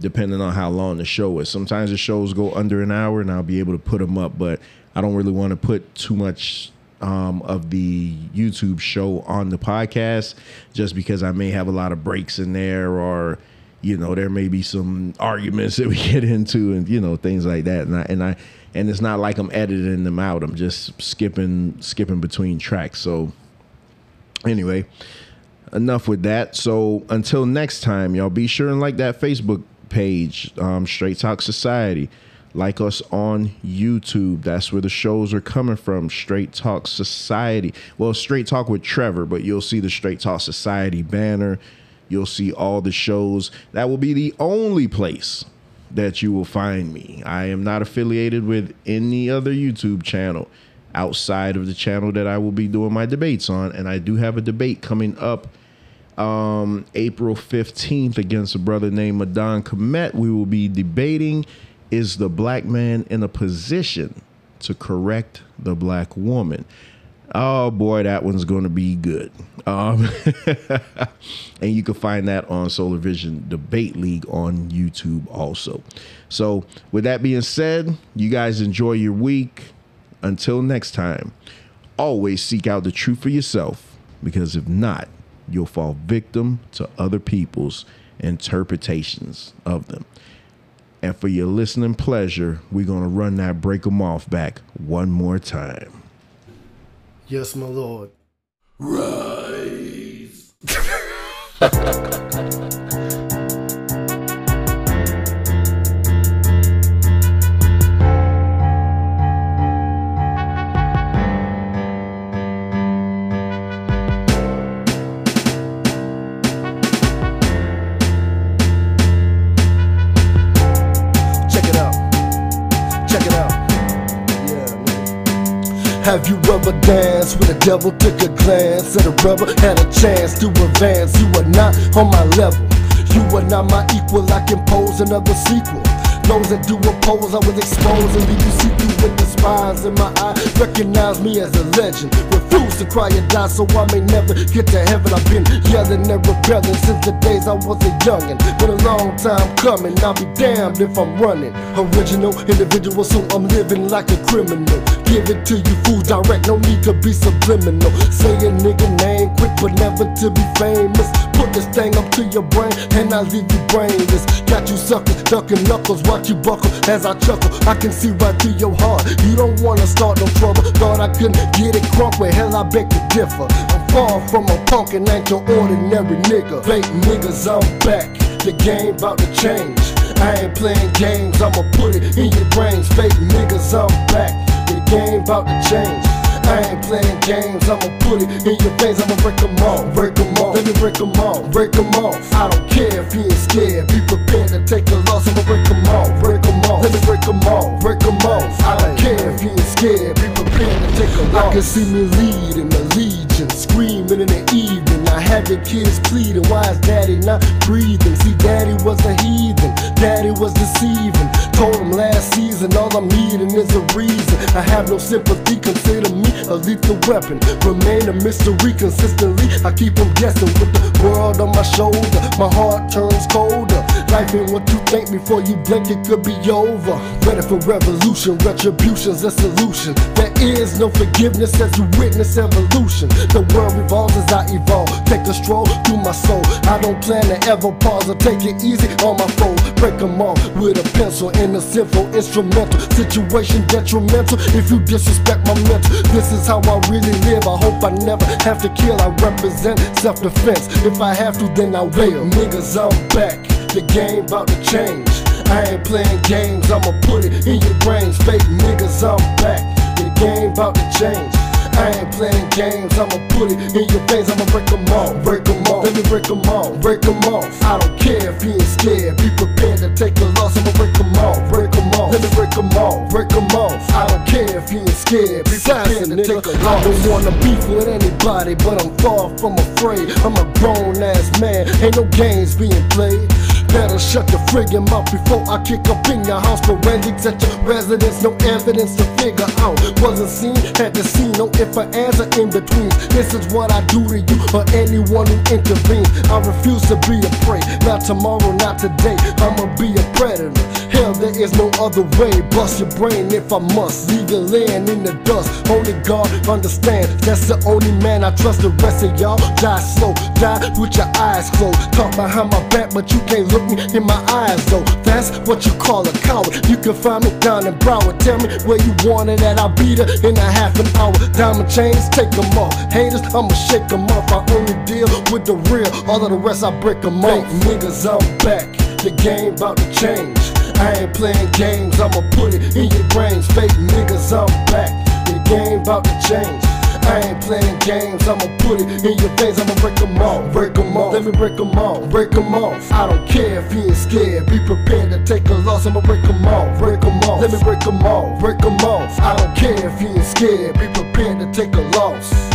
depending on how long the show is. Sometimes the shows go under an hour, and I'll be able to put them up. But I don't really want to put too much um, of the YouTube show on the podcast, just because I may have a lot of breaks in there, or you know, there may be some arguments (laughs) that we get into, and you know, things like that. And I and I and it's not like I'm editing them out. I'm just skipping skipping between tracks. So anyway, enough with that. So until next time, y'all be sure and like that Facebook page, um, Straight Talk Society. Like us on YouTube. That's where the shows are coming from. Straight Talk Society. Well, Straight Talk with Trevor, but you'll see the Straight Talk Society banner. You'll see all the shows. That will be the only place that you will find me. I am not affiliated with any other YouTube channel outside of the channel that I will be doing my debates on. And I do have a debate coming up um, April 15th against a brother named Madon Komet. We will be debating is the black man in a position to correct the black woman? Oh boy, that one's going to be good. Um, (laughs) and you can find that on Solar Vision Debate League on YouTube also. So, with that being said, you guys enjoy your week. Until next time, always seek out the truth for yourself because if not, you'll fall victim to other people's interpretations of them. And for your listening pleasure, we're going to run that break 'em off back one more time. Yes, my lord. Rise. (laughs) Check it out. Yeah. Have you ever danced with a devil? Took a glance at a rubber, had a chance to advance. You are not on my level. You are not my equal. I can pose another sequel. Those that do oppose, I will expose and leave you see through with the spines in my eye. Recognize me as a legend. Refuse to cry and die, so I may never get to heaven. I've been yelling and rebelling since the days I was a youngin'. Been a long time coming. I'll be damned if I'm running. Original individual, so I'm living like a criminal. Give it to you, fool direct. No need to be subliminal. Say a nigga name quick, but never to be famous. Put this thing up to your brain, and I leave you brainless. Got you suckers, ducking knuckles, watch you buckle as I chuckle. I can see right through your heart. You don't wanna start no trouble. Thought I couldn't get it crunk, well hell I beg to differ. I'm far from a punk and ain't your ordinary nigga. Fake niggas, I'm back. The game about to change. I ain't playing games, I'ma put it in your brains. Fake niggas, I'm back. Game about to change. I ain't playing games, I'ma put it in your veins, I'ma break them off, break them off, let me break them off, break them off. I don't care if you ain't scared, be prepared to take a loss, I'ma break them off, break them off, let me break them off, break them off. I don't care if you ain't scared, be prepared to take a loss. I can see me leading the screaming in the evening. I had the kids pleading, why is daddy not breathing? See, daddy was a heathen, daddy was deceiving. Told him last season, all I'm needing is a reason. I have no sympathy, consider me a lethal weapon. Remain a mystery consistently. I keep them guessing with the world on my shoulder. My heart turns colder. Life ain't what you think before you blink, it could be over. Ready for revolution, retribution's a solution. There is no forgiveness as you witness evolution. The world revolves as I evolve. Take a stroll through my soul. I don't plan to ever pause or take it easy on my foe. Break them off with a pencil in a simple instrumental. Situation detrimental if you disrespect my mental. This is how I really live. I hope I never have to kill. I represent self defense. If I have to, then I will. Niggas, I'm back. The game about to change. I ain't playing games, I'ma put it in your brains. Fake niggas, I'm back. The game about to change. I ain't playing games, I'ma put it in your veins, I'ma break them off, break them off, let me break them off, break them off. I don't care if you ain't scared, be prepared to take a loss, I'ma break them off, break them off. Let me break them off, break them off. I don't care if you ain't scared. Be prepared to take a loss. I don't wanna beef with anybody, but I'm far from afraid. I'm a grown ass man, ain't no games being played. Better shut your friggin' mouth before I kick up in your house. Forensics at your residence, no evidence to figure out. Wasn't seen, had to see, no if or answer in between. This is what I do to you or anyone who intervenes. I refuse to be a prey, not tomorrow, not today. I'ma be a predator. Hell, there is no other way. Bust your brain if I must. Leave you land in the dust. Only God understands. That's the only man I trust. The rest of y'all die slow, die with your eyes closed. Talk behind my back, but you can't look me in my eyes though. That's what you call a coward. You can find me down in Broward. Tell me where you want it at. I'll be there in a half an hour. Diamond chains, take them off. Haters, I'ma shake them off. I only deal with the real. All of the rest, I break them off. Niggas, I'm back. The game about to change. I ain't playing games, I'ma put it in your brains. Fake niggas, I'm back. The game about to change. I ain't playing games, I'ma put it in your veins, I'ma break them off, break them off, let me break them off, break them off. I don't care if you ain't scared, be prepared to take a loss, I'ma break them off, break them off, let me break them off, break them off. I don't care if you ain't scared, be prepared to take a loss.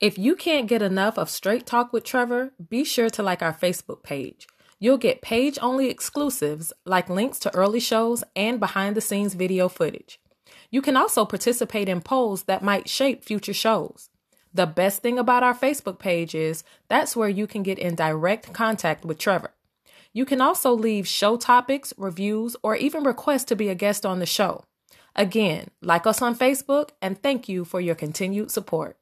If you can't get enough of Straight Talk with Trevor, be sure to like our Facebook page. You'll get page only exclusives like links to early shows and behind the scenes video footage. You can also participate in polls that might shape future shows. The best thing about our Facebook page is that's where you can get in direct contact with Trevor. You can also leave show topics, reviews, or even request to be a guest on the show. Again, like us on Facebook and thank you for your continued support.